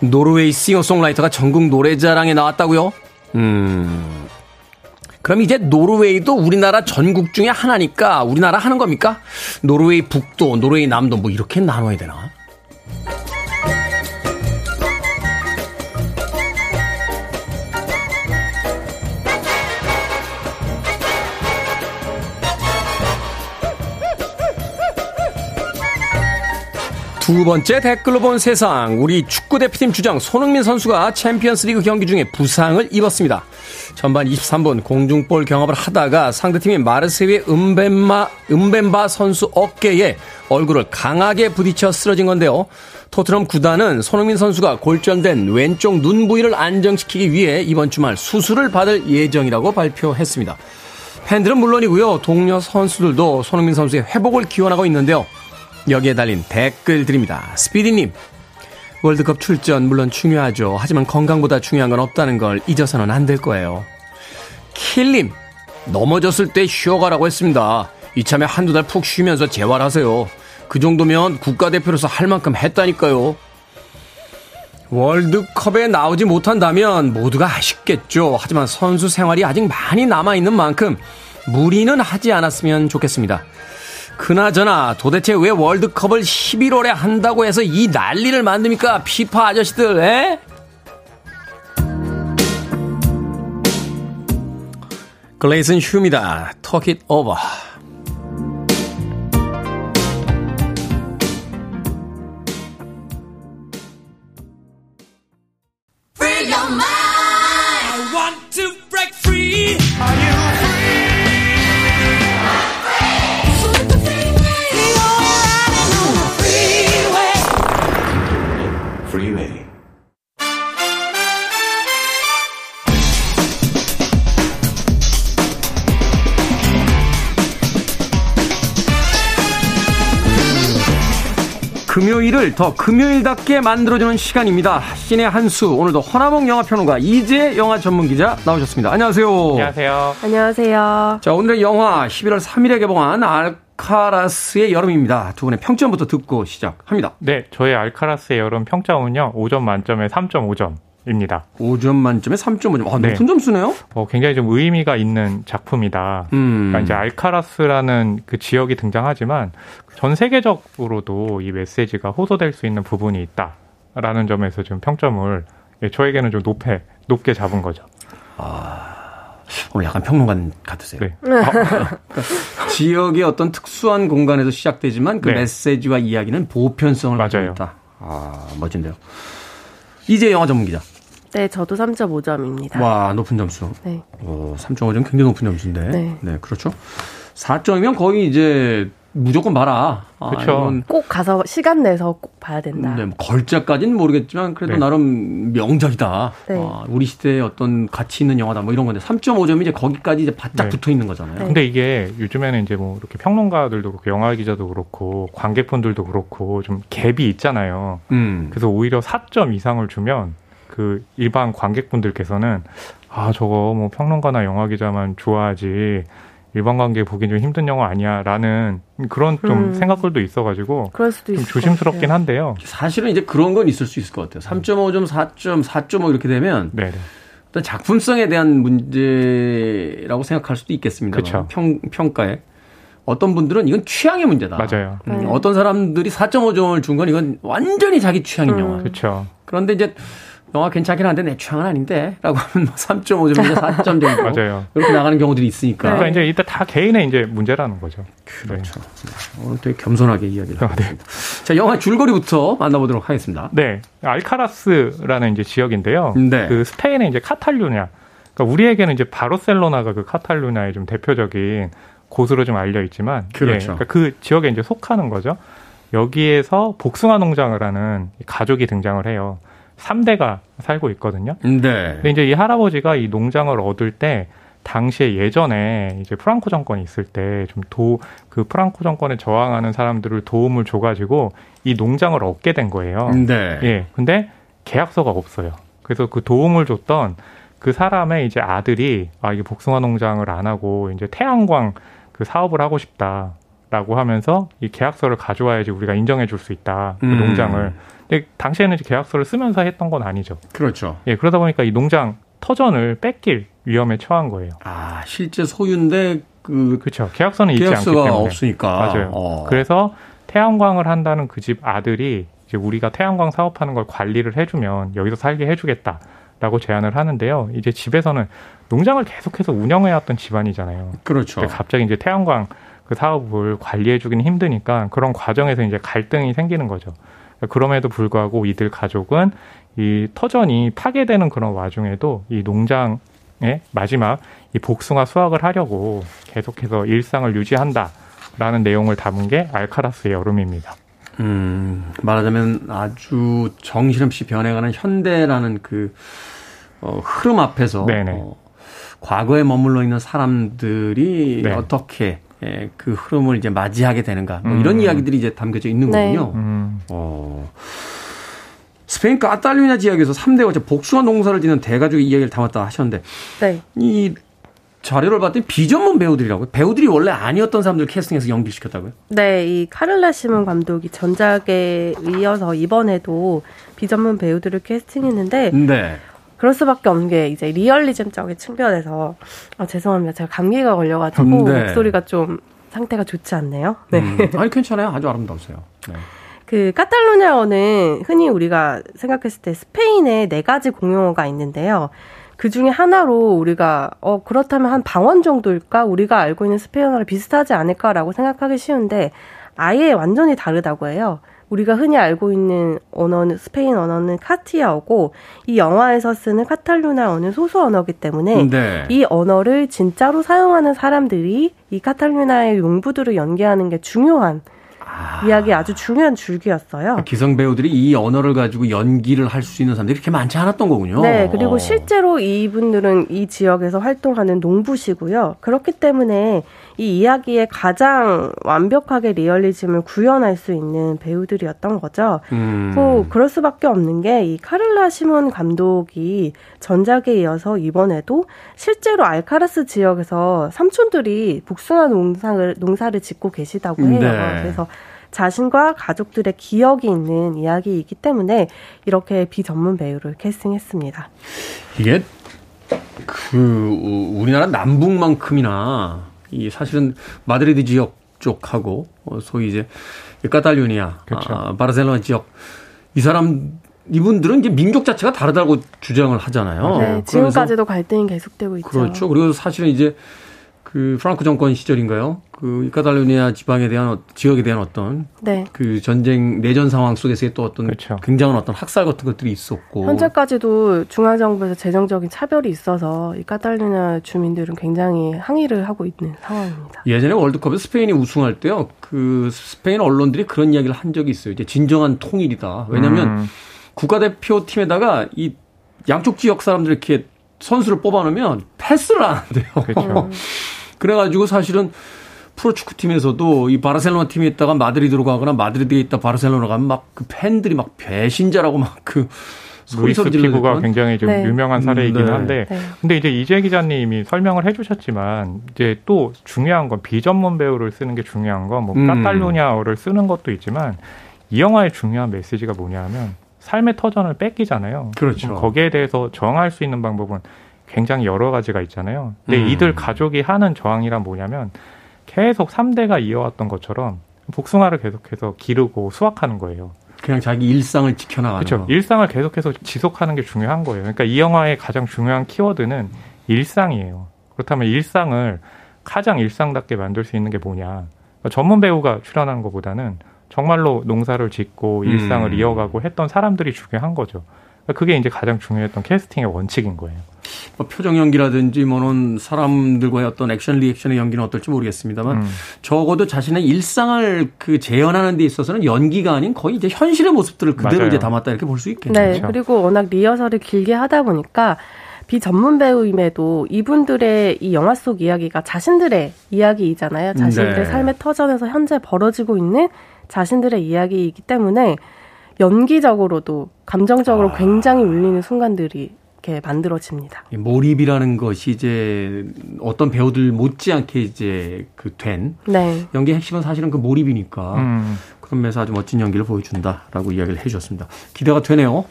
Speaker 1: 노르웨이 싱어송라이터가 전국 노래자랑에 나왔다고요? 음. 그럼 이제 노르웨이도 우리나라 전국 중에 하나니까 우리나라 하는 겁니까? 노르웨이 북도, 노르웨이 남도 뭐 이렇게 나눠야 되나? 두 번째 댓글로 본 세상. 우리 축구 대표팀 주장 손흥민 선수가 챔피언스 리그 경기 중에 부상을 입었습니다. 전반 23분 공중볼 경합을 하다가 상대팀인 마르세유의 음벰마, 음벰바 선수 어깨에 얼굴을 강하게 부딪혀 쓰러진 건데요. 토트넘 구단은 손흥민 선수가 골절된 왼쪽 눈 부위를 안정시키기 위해 이번 주말 수술을 받을 예정이라고 발표했습니다. 팬들은 물론이고요. 동료 선수들도 손흥민 선수의 회복을 기원하고 있는데요. 여기에 달린 댓글 드립니다. 스피디님, 월드컵 출전 물론 중요하죠. 하지만 건강보다 중요한 건 없다는 걸 잊어서는 안 될 거예요. 킬님, 넘어졌을 때 쉬어가라고 했습니다. 이참에 한두 달 푹 쉬면서 재활하세요. 그 정도면 국가대표로서 할 만큼 했다니까요. 월드컵에 나오지 못한다면 모두가 아쉽겠죠. 하지만 선수 생활이 아직 많이 남아있는 만큼 무리는 하지 않았으면 좋겠습니다. 그나저나 도대체 왜 월드컵을 11월에 한다고 해서 이 난리를 만듭니까? 피파 아저씨들, 에? 글레이슨. Talk it over. 금요일을 더 금요일답게 만들어주는 시간입니다. 신의 한수 오늘도 허나몽 영화평론가 이재 영화 전문 기자 나오셨습니다. 안녕하세요.
Speaker 3: 안녕하세요.
Speaker 2: 안녕하세요.
Speaker 1: 자 오늘의 영화 11월 3일에 개봉한 알카라스의 여름입니다. 두 분의 평점부터 듣고 시작합니다.
Speaker 3: 네, 저의 알카라스의 여름 평점은요 5점 만점에 3.5점. 입니다.
Speaker 1: 5점 만점에 3.5점. 아, 네. 높은 점수네요?
Speaker 3: 어, 굉장히 좀 의미가 있는 작품이다.
Speaker 1: 음.
Speaker 3: 그러니까 이제 알카라스라는 그 지역이 등장하지만 전 세계적으로도 이 메시지가 호소될 수 있는 부분이 있다라는 점에서 좀 평점을 예, 저에게는 좀 높게 높게 잡은 거죠.
Speaker 1: 아, 오늘 약간 평론가 같으세요.
Speaker 3: 네.
Speaker 1: 그러니까 지역의 어떤 특수한 공간에서 시작되지만 그
Speaker 3: 네.
Speaker 1: 메시지와 이야기는 보편성을
Speaker 3: 맞아요.
Speaker 1: 있다. 아, 멋진데요. 이제 영화 전문 기자.
Speaker 6: 네, 저도 3.5점입니다.
Speaker 1: 와, 높은 점수.
Speaker 6: 네.
Speaker 1: 어, 3.5점 굉장히 높은 점수인데.
Speaker 6: 네.
Speaker 1: 그렇죠. 4점이면 거의 이제 무조건 봐라. 아,
Speaker 3: 그쵸.
Speaker 1: 이건
Speaker 6: 꼭 가서 시간 내서 꼭 봐야 된다.
Speaker 1: 네, 뭐 걸작까지는 모르겠지만 그래도
Speaker 3: 네.
Speaker 1: 나름 명작이다.
Speaker 6: 네.
Speaker 1: 아, 우리 시대의 어떤 가치 있는 영화다. 뭐 이런 건데 3.5점이 이제 거기까지 이제 바짝
Speaker 3: 네.
Speaker 1: 붙어 있는 거잖아요.
Speaker 6: 네.
Speaker 3: 근데 이게 요즘에는 이제 뭐 이렇게 평론가들도 그렇고 영화 기자도 그렇고 관객분들도 그렇고 좀 갭이 있잖아요.
Speaker 1: 음.
Speaker 3: 그래서 오히려 4점 이상을 주면 그 일반 관객분들께서는 아 저거 뭐 평론가나 영화 기자만 좋아하지 일반 관객 보기 좀 힘든 영화 아니야라는 그런 좀
Speaker 6: 음.
Speaker 3: 생각들도 있어가지고
Speaker 6: 그럴 수도
Speaker 3: 좀 조심스럽긴. 한데요.
Speaker 1: 사실은 이제 그런 건 있을 수 있을 것 같아요. 3.5점, 4점, 4.5 이렇게 되면
Speaker 3: 네네.
Speaker 1: 어떤 작품성에 대한 문제라고 생각할 수도 있겠습니다.
Speaker 3: 그쵸.
Speaker 1: 평, 평가에. 어떤 분들은 이건 취향의 문제다.
Speaker 3: 맞아요.
Speaker 1: 음,
Speaker 6: 네.
Speaker 1: 어떤 사람들이 4.5점을 준 건 이건 완전히 자기 취향인
Speaker 6: 음.
Speaker 1: 영화.
Speaker 3: 그렇죠.
Speaker 1: 그런데 이제 영화 괜찮긴 한데 내 취향은 아닌데 라고 하면 3.5점인데 4점 정도
Speaker 3: 맞아요.
Speaker 1: 이렇게 나가는 경우들이 있으니까
Speaker 3: 그러니까 이제 일단 다 개인의 이제 문제라는 거죠.
Speaker 1: 그렇죠. 네. 오늘 되게 겸손하게 이야기를
Speaker 3: 아,
Speaker 1: 하고
Speaker 3: 네.
Speaker 1: 자 영화 줄거리부터 만나보도록 하겠습니다.
Speaker 3: 네, 알카라스라는 이제 지역인데요.
Speaker 1: 네.
Speaker 3: 그 스페인의 이제 카탈루냐. 그러니까 우리에게는 이제 바르셀로나가 그 카탈루냐의 좀 대표적인 곳으로 좀 알려 있지만,
Speaker 1: 그렇죠.
Speaker 3: 예, 그러니까 그 지역에 이제 속하는 거죠. 여기에서 복숭아 농장을 하는 이 가족이 등장을 해요. 3대가 살고 있거든요.
Speaker 1: 네.
Speaker 3: 근데 이제 이 할아버지가 이 농장을 얻을 때 당시에 예전에 이제 프랑코 정권이 있을 때 좀 도 그 프랑코 정권에 저항하는 사람들을 도움을 줘가지고 이 농장을 얻게 된 거예요.
Speaker 1: 네.
Speaker 3: 예. 근데 계약서가 없어요. 그래서 그 도움을 줬던 그 사람의 이제 아들이 아 이게 복숭아 농장을 안 하고 이제 태양광 그 사업을 하고 싶다라고 하면서 이 계약서를 가져와야지 우리가 인정해 줄 수 있다 그
Speaker 1: 음.
Speaker 3: 농장을. 당시에는 계약서를 쓰면서 했던 건 아니죠.
Speaker 1: 그렇죠.
Speaker 3: 예, 그러다 보니까 이 농장 터전을 뺏길 위험에 처한 거예요.
Speaker 1: 아 실제 소유인데 그
Speaker 3: 그렇죠. 계약서는 있지 않기
Speaker 1: 계약서가
Speaker 3: 때문에.
Speaker 1: 없으니까.
Speaker 3: 맞아요.
Speaker 1: 어.
Speaker 3: 그래서 태양광을 한다는 그 집 아들이 이제 우리가 태양광 사업하는 걸 관리를 해주면 여기서 살게 해주겠다 라고 제안을 하는데요. 이제 집에서는 농장을 계속해서 운영해왔던 집안이잖아요.
Speaker 1: 그렇죠.
Speaker 3: 갑자기 이제 태양광 그 사업을 관리해주기는 힘드니까 그런 과정에서 이제 갈등이 생기는 거죠. 그럼에도 불구하고 이들 가족은 이 터전이 파괴되는 그런 와중에도 이 농장의 마지막 이 복숭아 수확을 하려고 계속해서 일상을 유지한다라는 내용을 담은 게 알카라스의 여름입니다.
Speaker 1: 음, 말하자면 아주 정신없이 변해가는 현대라는 그 어, 흐름 앞에서
Speaker 3: 네네.
Speaker 1: 어, 과거에 머물러 있는 사람들이
Speaker 3: 네.
Speaker 1: 어떻게 예, 그 흐름을 이제 맞이하게 되는가 뭐 이런
Speaker 3: 음.
Speaker 1: 이야기들이 이제 담겨져 있는
Speaker 6: 네.
Speaker 1: 거군요.
Speaker 3: 음,
Speaker 1: 어, 스페인 카탈루냐 지역에서 3대 어째 복숭아 농사를 짓는 대가족의 이야기를 담았다 하셨는데
Speaker 6: 네.
Speaker 1: 이 자료를 봤더니 비전문 배우들이라고요. 배우들이 원래 아니었던 사람들 캐스팅해서 연기시켰다고요?
Speaker 6: 네, 이 카를라 시몬 감독이 전작에 이어서 이번에도 비전문 배우들을 캐스팅했는데
Speaker 1: 네.
Speaker 6: 그럴 수밖에 없는 게 이제 리얼리즘적인 측면에서 아, 죄송합니다. 제가 감기가 걸려가지고
Speaker 1: 네.
Speaker 6: 목소리가 좀 상태가 좋지 않네요. 네.
Speaker 1: 음, 아니 괜찮아요. 아주 아름다우세요. 네.
Speaker 6: 그 카탈루냐어는 흔히 우리가 생각했을 때 스페인에 네 가지 공용어가 있는데요. 그 중에 하나로 우리가 어 그렇다면 한 방언 정도일까 우리가 알고 있는 스페인어랑 비슷하지 않을까라고 생각하기 쉬운데 아예 완전히 다르다고 해요. 우리가 흔히 알고 있는 언어는 스페인 언어는 카티아어고 이 영화에서 쓰는 카탈루나어는 소수 언어기 때문에 네. 이 언어를 진짜로 사용하는 사람들이 이 카탈루나의 용부들을 연기하는 게 중요한 아. 이야기 아주 중요한 줄기였어요.
Speaker 1: 기성 배우들이 이 언어를 가지고 연기를 할 수 있는 사람들이 그렇게 많지 않았던 거군요.
Speaker 6: 네, 그리고 어. 실제로 이분들은 이 지역에서 활동하는 농부시고요. 그렇기 때문에 이 이야기에 가장 완벽하게 리얼리즘을 구현할 수 있는 배우들이었던 거죠. 음. 뭐 그럴 수밖에 없는 게 이 카를라 시몬 감독이 전작에 이어서 이번에도 실제로 알카라스 지역에서 삼촌들이 복숭아 농사를 농사를 짓고 계시다고 해요. 네. 그래서 자신과 가족들의 기억이 있는 이야기이기 때문에 이렇게 비전문 배우를 캐스팅했습니다.
Speaker 1: 이게 그 우리나라 남북만큼이나 이 사실은 마드리드 지역 쪽하고 어, 소위 이제 카탈루니아, 그렇죠. 아, 바르셀로나 지역 이 사람 이분들은 이제 민족 자체가 다르다고 주장을 하잖아요.
Speaker 6: 네, 지금까지도 갈등이 계속되고 있죠.
Speaker 1: 그렇죠. 그리고 사실은 이제 그 프랑크 정권 시절인가요? 그 카탈루니아 지방에 대한 어, 지역에 대한 어떤 네. 그 전쟁 내전 상황 속에서의 또 어떤 그렇죠. 굉장한 어떤 학살 같은 것들이 있었고
Speaker 6: 현재까지도 중앙 정부에서 재정적인 차별이 있어서 이 카탈루니아 주민들은 굉장히 항의를 하고 있는 상황입니다.
Speaker 1: 예전에 월드컵에 스페인이 우승할 때요. 그 스페인 언론들이 그런 이야기를 한 적이 있어요. 이제 진정한 통일이다. 왜냐하면 음. 국가대표 팀에다가 이 양쪽 지역 사람들 이렇게 선수를 뽑아놓으면 패스를 안 한대요. 그렇죠. 그래가지고 사실은 프로축구팀에서도 이 바르셀로나 팀에 있다가 마드리드로 가거나 마드리드에 있다 바르셀로나 가면 막 그 팬들이 막 배신자라고 막그
Speaker 3: 루이스 피구가 굉장히 좀 네. 유명한 사례이긴 음, 네. 한데 네. 근데 이제 이재 기자님이 설명을 해주셨지만 이제 또 중요한 건 비전문 배우를 쓰는 게 중요한 건뭐 음. 카탈루냐어를 쓰는 것도 있지만 이 영화의 중요한 메시지가 뭐냐면 삶의 터전을 뺏기잖아요.
Speaker 1: 그렇죠.
Speaker 3: 거기에 대해서 정할 수 있는 방법은 굉장히 여러 가지가 있잖아요. 근데 음. 이들 가족이 하는 저항이란 뭐냐면 계속 3대가 이어왔던 것처럼 복숭아를 계속해서 기르고 수확하는 거예요.
Speaker 1: 그냥 자기 일상을 지켜나가는
Speaker 3: 그렇죠. 거. 일상을 계속해서 지속하는 게 중요한 거예요. 그러니까 이 영화의 가장 중요한 키워드는 일상이에요. 그렇다면 일상을 가장 일상답게 만들 수 있는 게 뭐냐. 그러니까 전문 배우가 출연하는 것보다는 정말로 농사를 짓고 일상을 음. 이어가고 했던 사람들이 중요한 거죠. 그러니까 그게 이제 가장 중요했던 캐스팅의 원칙인 거예요.
Speaker 1: 뭐 표정 연기라든지 뭐는 사람들과의 어떤 액션 리액션의 연기는 어떨지 모르겠습니다만 음. 적어도 자신의 일상을 그 재현하는 데 있어서는 연기가 아닌 거의 이제 현실의 모습들을 그대로 맞아요. 이제 담았다 이렇게 볼 수 있겠네요.
Speaker 6: 네. 그리고 워낙 리허설을 길게 하다 보니까 비전문 배우임에도 이분들의 이 영화 속 이야기가 자신들의 이야기이잖아요. 자신들의 네. 삶의 터전에서 현재 벌어지고 있는 자신들의 이야기이기 때문에 연기적으로도 감정적으로 아. 굉장히 울리는 순간들이 이렇게 만들어집니다.
Speaker 1: 몰입이라는 것이 이제 어떤 배우들 못지않게 이제 그된 네. 연기의 핵심은 사실은 그 몰입이니까 음. 그런 면에서 아주 멋진 연기를 보여준다라고 이야기를 해주셨습니다. 기대가 되네요.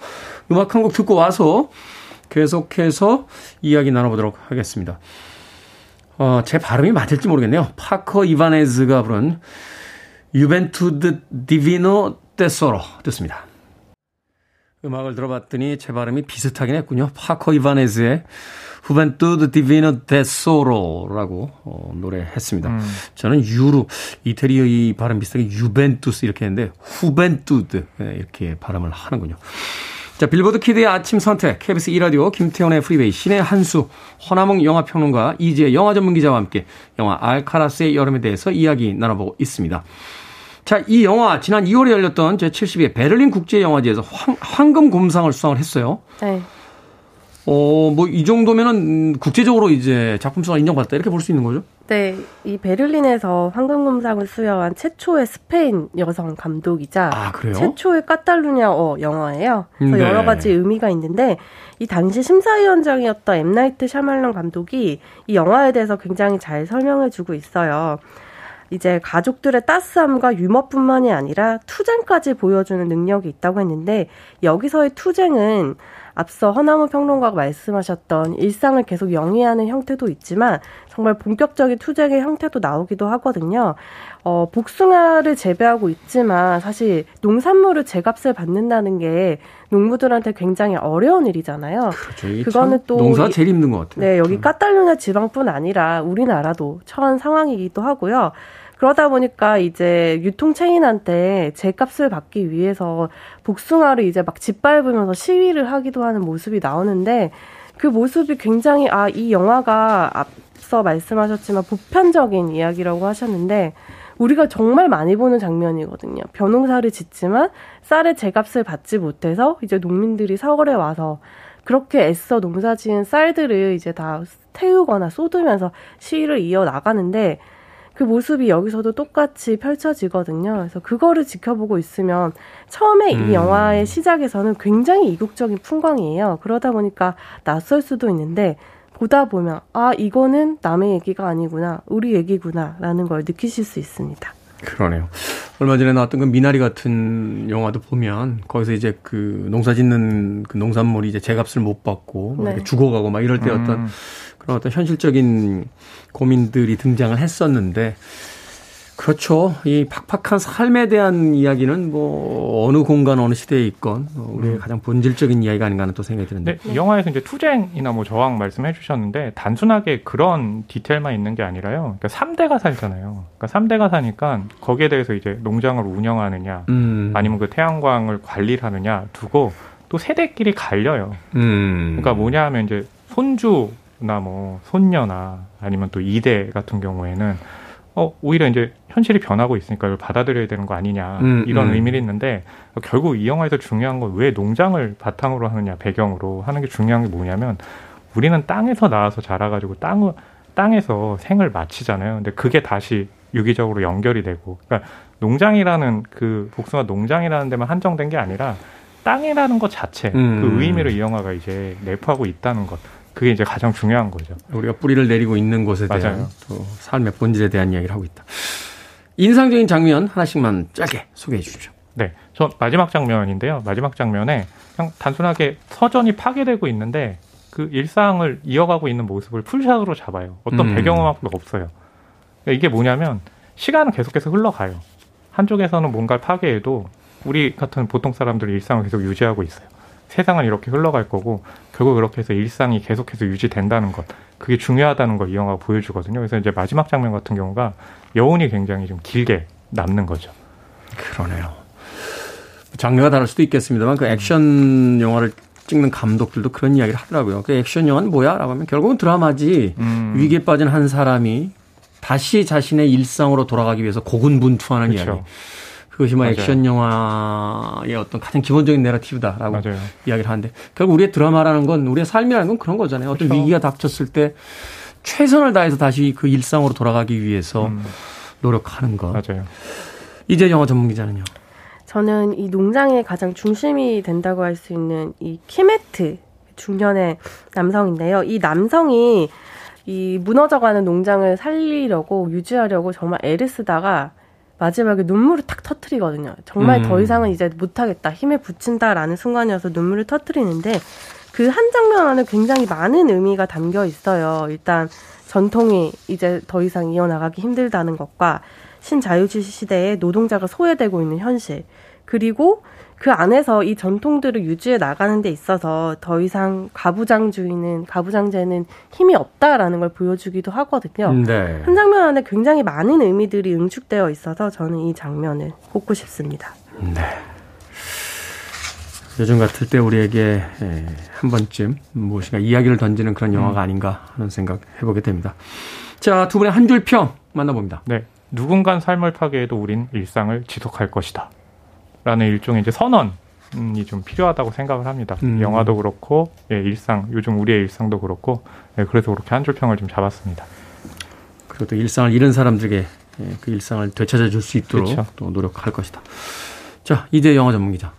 Speaker 1: 음악 한 곡 듣고 와서 계속해서 이야기 나눠보도록 하겠습니다. 어, 제 발음이 맞을지 모르겠네요. 파코 이바네즈가 부른 Juventud divino tesoro 듣습니다. 음악을 들어봤더니 제 발음이 비슷하긴 했군요. 파코 이바네즈의 Juventud divino tesoro라고 어, 노래했습니다. 음. 저는 유로 이태리어 이 발음 비슷하게 유벤투스 이렇게 했는데 Juventud 네, 이렇게 발음을 하는군요. 자, 빌보드 키드의 아침 선택, KBS 2라디오, 김태훈의 프리웨이, 신의 한수, 허남웅 영화평론가, 이지혜 영화 전문 기자와 함께 영화 알카라스의 여름에 대해서 이야기 나눠보고 있습니다. 자, 이 영화 지난 2월에 열렸던 제72회 베를린 국제영화제에서 황, 황금 곰상을 수상을 했어요. 네. 어, 뭐 이 정도면은 국제적으로 이제 작품성을 인정받았다 이렇게 볼 수 있는 거죠?
Speaker 6: 네, 이 베를린에서 황금곰상을 수여한 최초의 스페인 여성 감독이자 아, 최초의 카탈루냐어 영화예요. 그래서 네. 여러 가지 의미가 있는데 이 당시 심사위원장이었던 엠나이트 샤말런 감독이 이 영화에 대해서 굉장히 잘 설명해 주고 있어요. 이제 가족들의 따스함과 유머뿐만이 아니라 투쟁까지 보여주는 능력이 있다고 했는데 여기서의 투쟁은 앞서 허나무 평론가가 말씀하셨던 일상을 계속 영위하는 형태도 있지만 정말 본격적인 투쟁의 형태도 나오기도 하거든요. 어, 복숭아를 재배하고 있지만 사실 농산물을 제값을 받는다는 게 농부들한테 굉장히 어려운 일이잖아요.
Speaker 1: 그렇죠. 그거는 또 농사 제일 힘든 것 같아요.
Speaker 6: 네, 여기 음. 까탈루냐 지방뿐 아니라 우리나라도 처한 상황이기도 하고요. 그러다 보니까 이제 유통체인한테 제값을 받기 위해서 복숭아를 이제 막 짓밟으면서 시위를 하기도 하는 모습이 나오는데 그 모습이 굉장히 아, 이 영화가 앞서 말씀하셨지만 보편적인 이야기라고 하셨는데 우리가 정말 많이 보는 장면이거든요. 벼농사를 짓지만 쌀의 제값을 받지 못해서 이제 농민들이 서울에 와서 그렇게 애써 농사 지은 쌀들을 이제 다 태우거나 쏟으면서 시위를 이어 나가는데 그 모습이 여기서도 똑같이 펼쳐지거든요. 그래서 그거를 지켜보고 있으면 처음에 음. 이 영화의 시작에서는 굉장히 이국적인 풍광이에요. 그러다 보니까 낯설 수도 있는데 보다 보면 아 이거는 남의 얘기가 아니구나 우리 얘기구나라는 걸 느끼실 수 있습니다.
Speaker 1: 그러네요. 얼마 전에 나왔던 그 미나리 같은 영화도 보면 거기서 이제 그 농사 짓는 그 농산물이 이제 제값을 못 받고 네. 죽어가고 막 이럴 때 음. 어떤 그런 어떤 현실적인 고민들이 등장을 했었는데 그렇죠. 이 팍팍한 삶에 대한 이야기는 뭐 어느 공간 어느 시대에 있건 우리의 음. 가장 본질적인 이야기가 아닌가 하는 또 생각이 드는데.
Speaker 3: 네, 이 영화에서 이제 투쟁이나 뭐 저항 말씀해 주셨는데 단순하게 그런 디테일만 있는 게 아니라요. 그러니까 3대가 살잖아요. 그러니까 3대 가 사니까 거기에 대해서 이제 농장을 운영하느냐 음. 아니면 그 태양광을 관리를 하느냐 두고 또 세대끼리 갈려요. 음. 그러니까 뭐냐 하면 이제 손주 나 뭐 손녀나 아니면 또 이대 같은 경우에는 어, 오히려 이제 현실이 변하고 있으니까 이걸 받아들여야 되는 거 아니냐 음, 이런 음. 의미를 있는데 결국 이 영화에서 중요한 건 왜 농장을 바탕으로 하느냐 배경으로 하는 게 중요한 게 뭐냐면 우리는 땅에서 나와서 자라가지고 땅을 땅에서 생을 마치잖아요. 근데 그게 다시 유기적으로 연결이 되고 그러니까 농장이라는 그 복숭아 농장이라는 데만 한정된 게 아니라 땅이라는 것 자체 음. 그 의미를 이 영화가 이제 내포하고 있다는 것. 그게 이제 가장 중요한 거죠.
Speaker 1: 우리가 뿌리를 내리고 있는 곳에 대한 맞아요. 또 삶의 본질에 대한 이야기를 하고 있다. 인상적인 장면 하나씩만 짧게 소개해 주십시오.
Speaker 3: 네. 저 마지막 장면인데요. 마지막 장면에 그냥 단순하게 서전이 파괴되고 있는데 그 일상을 이어가고 있는 모습을 풀샷으로 잡아요. 어떤 음. 배경음악도 없어요. 그러니까 이게 뭐냐면 시간은 계속해서 흘러가요. 한쪽에서는 뭔가를 파괴해도 우리 같은 보통 사람들이 일상을 계속 유지하고 있어요. 세상은 이렇게 흘러갈 거고 결국 그렇게 해서 일상이 계속해서 유지된다는 것 그게 중요하다는 걸 이 영화가 보여주거든요. 그래서 이제 마지막 장면 같은 경우가 여운이 굉장히 좀 길게 남는 거죠.
Speaker 1: 그러네요. 장르가 다를 수도 있겠습니다만 그 액션 영화를 찍는 감독들도 그런 이야기를 하더라고요. 그 액션 영화는 뭐야? 라고 하면 결국은 드라마지 음. 위기에 빠진 한 사람이 다시 자신의 일상으로 돌아가기 위해서 고군분투하는 그렇죠. 이야기. 그것이 뭐 액션 영화의 어떤 가장 기본적인 내러티브다라고 맞아요. 이야기를 하는데 결국 우리의 드라마라는 건 우리의 삶이라는 건 그런 거잖아요. 어떤 그렇죠. 위기가 닥쳤을 때 최선을 다해서 다시 그 일상으로 돌아가기 위해서 음. 노력하는 것.
Speaker 3: 맞아요.
Speaker 1: 이제 영화 전문 기자는요.
Speaker 6: 저는 이 농장의 가장 중심이 된다고 할 수 있는 이 키메트 중년의 남성인데요. 이 남성이 이 무너져가는 농장을 살리려고 유지하려고 정말 애를 쓰다가 마지막에 눈물을 탁 터트리거든요. 정말 음. 더 이상은 이제 못하겠다, 힘에 붙인다라는 순간이어서 눈물을 터트리는데 그 한 장면 안에 굉장히 많은 의미가 담겨 있어요. 일단 전통이 이제 더 이상 이어나가기 힘들다는 것과 신자유주의 시대에 노동자가 소외되고 있는 현실, 그리고 그 안에서 이 전통들을 유지해 나가는 데 있어서 더 이상 가부장주의는 가부장제는 힘이 없다라는 걸 보여주기도 하거든요. 네. 한 장면 안에 굉장히 많은 의미들이 응축되어 있어서 저는 이 장면을 꼽고 싶습니다. 네.
Speaker 1: 요즘 같을 때 우리에게 예, 한 번쯤 무엇인가 이야기를 던지는 그런 영화가 음. 아닌가 하는 생각 해보게 됩니다. 자, 두 분의 한 줄 평 만나봅니다.
Speaker 3: 네. 누군가 삶을 파괴해도 우린 일상을 지속할 것이다. 라는 일종의 이제 선언이 좀 필요하다고 생각을 합니다. 음. 영화도 그렇고, 예, 일상, 요즘 우리의 일상도 그렇고, 예, 그래서 그렇게 한 줄 평을 좀 잡았습니다.
Speaker 1: 그리고 또 일상을 잃은 사람들에게 예, 그 일상을 되찾아 줄 수 있도록 그렇죠. 또 노력할 것이다. 자, 이대 영화 전문 기자.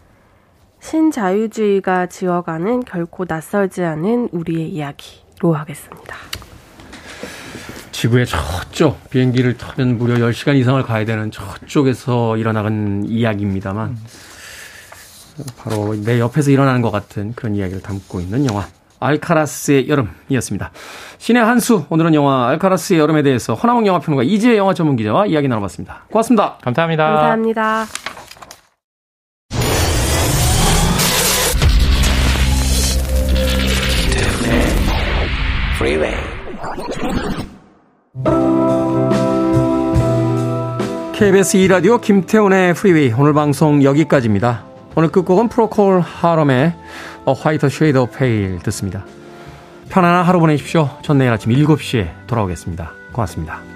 Speaker 6: 신자유주의가 지어가는 결코 낯설지 않은 우리의 이야기로 하겠습니다.
Speaker 1: 지구의 저쪽 비행기를 타면 무려 10시간 이상을 가야 되는 저쪽에서 일어나간 이야기입니다만 바로 내 옆에서 일어나는 것 같은 그런 이야기를 담고 있는 영화 알카라스의 여름이었습니다. 신의 한수 오늘은 영화 알카라스의 여름에 대해서 허나몽 영화평론가 이지혜 영화 전문 기자와 이야기 나눠봤습니다. 고맙습니다.
Speaker 3: 감사합니다.
Speaker 6: 감사합니다.
Speaker 1: KBS 2라디오 김태훈의 프리웨이 오늘 방송 여기까지입니다. 오늘 끝곡은 프로콜 하럼의 A White Shade of Pale 듣습니다. 편안한 하루 보내십시오. 전 내일 아침 7시에 돌아오겠습니다. 고맙습니다.